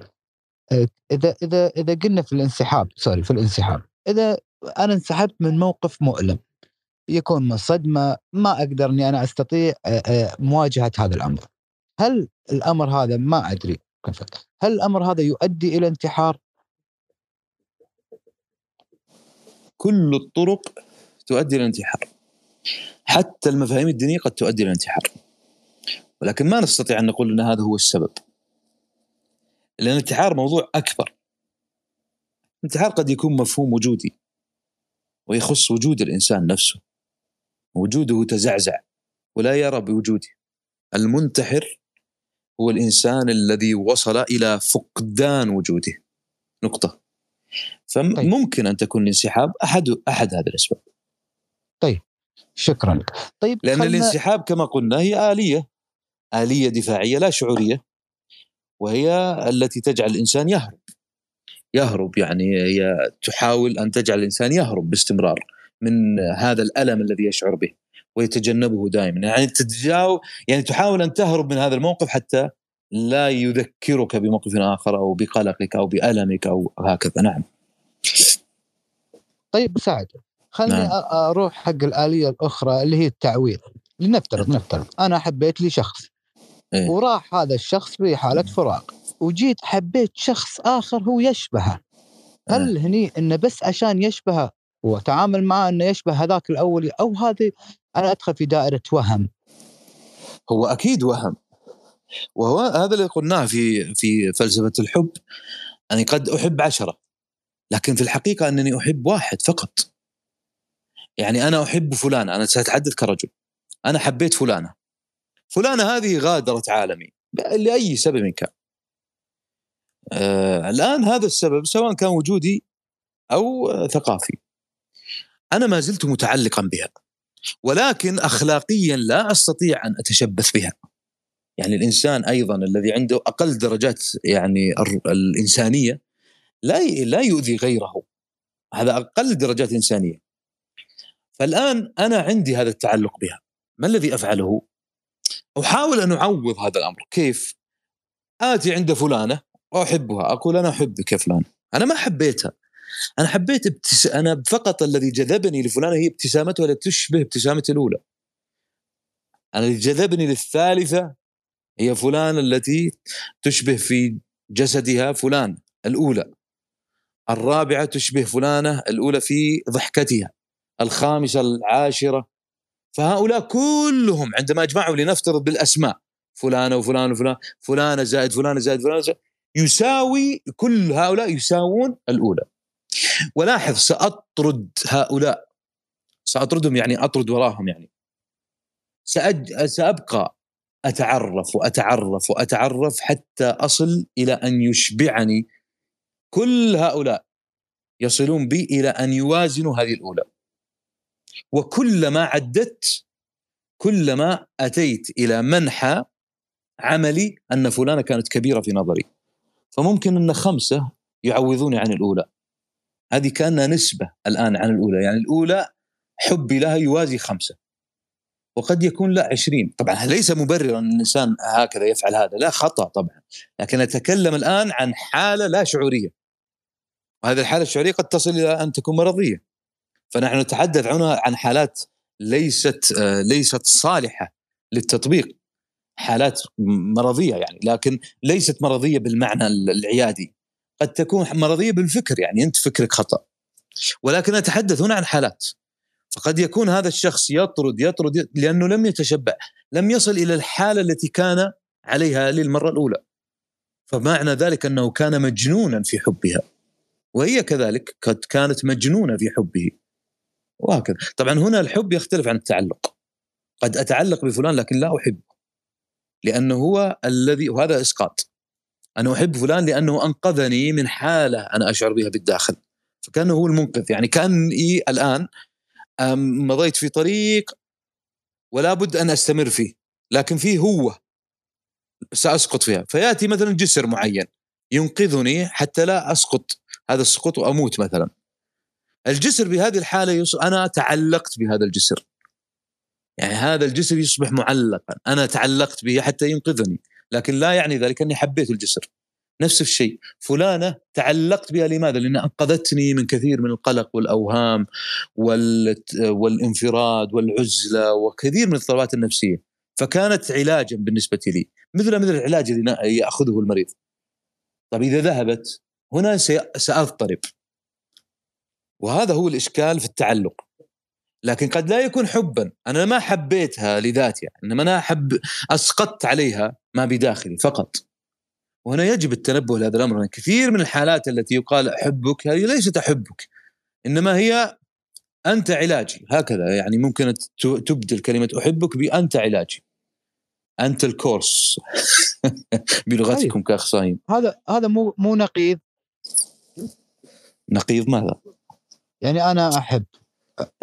إذا إذا إذا قلنا في الانسحاب سوري في الانسحاب إذا أنا انسحبت من موقف مؤلم يكون من صدمة ما أقدر إني أنا أستطيع مواجهة هذا الأمر. هل الأمر هذا ما أدري هل الأمر هذا يؤدي إلى انتحار؟ كل الطرق تؤدي إلى الانتحار. حتى المفاهيم الدينية قد تؤدي إلى الانتحار. ولكن ما نستطيع أن نقول إن هذا هو السبب. لأن الانتحار موضوع أكبر. الانتحار قد يكون مفهوم وجودي. ويخص وجود الإنسان نفسه. وجوده تزعزع. ولا يرى بوجوده. المنتحر هو الإنسان الذي وصل إلى فقدان وجوده. نقطة. فممكن أن تكون الانسحاب احد أحد هذه الأسباب. طيب. شكرا. لك طيب لأن خلنا... الانسحاب كما قلنا هي آلية. آلية دفاعية لا شعورية وهي التي تجعل الإنسان يهرب. يهرب يعني هي تحاول أن تجعل الإنسان يهرب باستمرار من هذا الألم الذي يشعر به ويتجنبه دائما. يعني تتجاو يعني تحاول أن تهرب من هذا الموقف حتى لا يذكرك بموقف آخر أو بقلقك أو بألمك أو هكذا. نعم. طيب سعد. خليني نعم. أروح حق الآلية الأخرى اللي هي التعويض. لنفترض نفترض أنا حبيت لي شخص إيه؟ وراح هذا الشخص بحاله فراق وجيت حبيت شخص آخر هو يشبهه. هل إيه؟ هني إنه بس عشان يشبهه وتعامل معه إنه يشبه هذاك الاولي أو هذه أنا أدخل في دائرة وهم؟ هو أكيد وهم. وهو هذا اللي قلناه في في فلسفة الحب أني قد أحب عشرة لكن في الحقيقة أنني أحب واحد فقط. يعني أنا أحب فلان أنا سأتحدث كرجل أنا حبيت فلانة. فلانة هذه غادرت عالمي لأي سبب كان. آه الآن هذا السبب سواء كان وجودي أو ثقافي. أنا ما زلت متعلقا بها ولكن اخلاقيا لا أستطيع أن أتشبث بها. يعني الإنسان أيضا الذي عنده أقل درجات يعني الإنسانية لا لا يؤذي غيره. هذا أقل درجات الانسانيه فالآن أنا عندي هذا التعلق بها. ما الذي أفعله؟ أحاول أن أعوض هذا الأمر. كيف؟ آتي عند فلانة واحبها أقول أنا أحبك يا فلان أنا ما حبيتها. أنا حبيت ابتس... أنا فقط الذي جذبني لفلانة هي ابتسامتها التي تشبه ابتسامتي الأولى. أنا اللي جذبني للثالثة هي فلان التي تشبه في جسدها فلان الأولى. الرابعة تشبه فلانة الأولى في ضحكتها. الخامسة العاشرة. فهؤلاء كلهم عندما أجمعوا لنفترض بالأسماء فلانه وفلان وفلان فلانه زائد فلانه زائد فلانه زائد يساوي كل هؤلاء يساوون الأولى. ولاحظ سأطرد هؤلاء. سأطردهم يعني أطرد وراهم يعني. سأج... سأبقى أتعرف وأتعرف وأتعرف حتى أصل إلى أن يشبعني كل هؤلاء يصلون بي إلى أن يوازنوا هذه الأولى. وكلما عدت كلما أتيت إلى منحى عملي أن فلانة كانت كبيرة في نظري. فممكن أن خمسة يعوضوني عن الأولى. هذه كأنها نسبة الآن عن الأولى. يعني الأولى حبي لها يوازي خمسة. وقد يكون لا عشرين. طبعا ليس مبررا أن الإنسان هكذا يفعل هذا. لا خطأ طبعا. لكن أتكلم الآن عن حالة لا شعورية. وهذه الحالة الشعورية قد تصل إلى أن تكون مرضية. فنحن نتحدث هنا عن حالات ليست آه، ليست صالحة للتطبيق. حالات مرضية يعني لكن ليست مرضية بالمعنى العيادي. قد تكون مرضية بالفكر يعني أنت فكرك خطأ. ولكن اتحدث هنا عن حالات. فقد يكون هذا الشخص يطرد يطرد لأنه لم يتشبع لم يصل إلى الحالة التي كان عليها للمرة الأولى. فمعنى ذلك أنه كان مجنونا في حبها. وهي كذلك قد كانت مجنونة في حبه. وهكذا طبعا هنا الحب يختلف عن التعلق. قد أتعلق بفلان لكن لا أحبه. لأنه هو الذي وهذا إسقاط. أنا أحب فلان لأنه أنقذني من حالة أنا أشعر بها بالداخل. فكأنه هو المنقذ. يعني كأني الآن مضيت في طريق ولا بد أن أستمر فيه. لكن فيه هو. سأسقط فيها. فيأتي مثلا جسر معين ينقذني حتى لا أسقط هذا السقوط وأموت مثلا. الجسر بهذه الحالة يص... أنا تعلقت بهذا الجسر. يعني هذا الجسر يصبح معلقا. أنا تعلقت به حتى ينقذني. لكن لا يعني ذلك أني حبيت الجسر. نفس الشيء. فلانة تعلقت بها لماذا؟ لانها أنقذتني من كثير من القلق والأوهام والانفراد والعزلة وكثير من الاضطرابات النفسية. فكانت علاجا بالنسبة لي. مثل مثل العلاج الذي يأخذه المريض. طيب إذا ذهبت هنا سأضطرب. وهذا هو الإشكال في التعلق. لكن قد لا يكون حبا. أنا ما حبيتها لذاتها. إنما أنا أحب أسقطت عليها ما بداخلي فقط. وهنا يجب التنبه لهذا الأمر. كثير من الحالات التي يقال احبك هذه ليست احبك إنما هي أنت علاجي. هكذا. يعني ممكن تبدل كلمة أحبك بأنت علاجي. أنت الكورس. بلغتكم طيب. كأخصائيين. هذا هذا مو مو نقيض. نقيض ماذا؟ يعني أنا أحب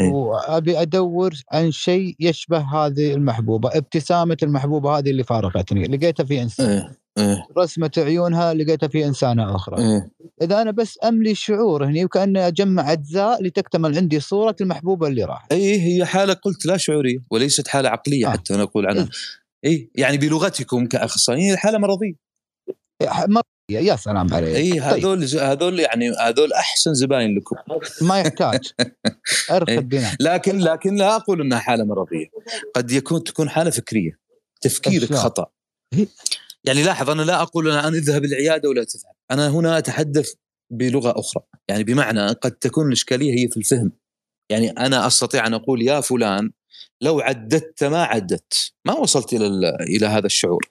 إيه؟ وأبي أدور عن شيء يشبه هذه المحبوبة ابتسامة المحبوبة هذه اللي فارقتني لقيتها في إنسان إيه؟ إيه؟ رسمة عيونها لقيتها في إنسانة أخرى إيه؟ إذا أنا بس أملي الشعور هني وكأني أجمع أجزاء لتكتمل عندي صورة المحبوبة اللي راحت اي هي حالة قلت لا شعورية وليست حالة عقلية آه. حتى نقول عنها إيه؟ اي يعني بلغتكم كأخصائيين حالة مرضية يا سلام عليك. اي طيب. هذول طيب. هذول يعني هذول أحسن زباين لكم. ما يحتاج. ارخد بنا لكن لكن لا أقول إنها حالة مرضية. قد يكون تكون حالة فكرية. تفكيرك خطأ. يعني لاحظ أنا لا أقول أنا أذهب العياده ولا تذهب. أنا هنا أتحدث بلغة أخرى. يعني بمعنى قد تكون الإشكالية هي في الفهم. يعني أنا أستطيع أن أقول يا فلان لو عددت ما عددت. ما وصلت إلى إلى هذا الشعور.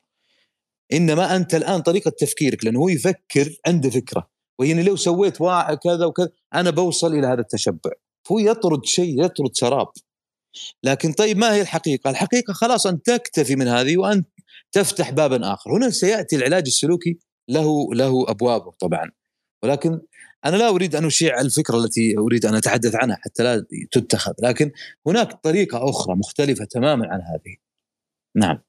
إنما أنت الآن طريقة تفكيرك لأنه هو يفكر عنده فكرة وهي لو سويت كذا وكذا أنا بوصل إلى هذا التشبع هو يطرد شيء يطرد سراب لكن طيب ما هي الحقيقة؟ الحقيقة خلاص أن تكتفي من هذه وأن تفتح بابا آخر، هنا سيأتي العلاج السلوكي له له أبوابه طبعا ولكن أنا لا أريد أن أشيع الفكرة التي أريد أن أتحدث عنها حتى لا تتخذ، لكن هناك طريقة أخرى مختلفة تماما عن هذه. نعم.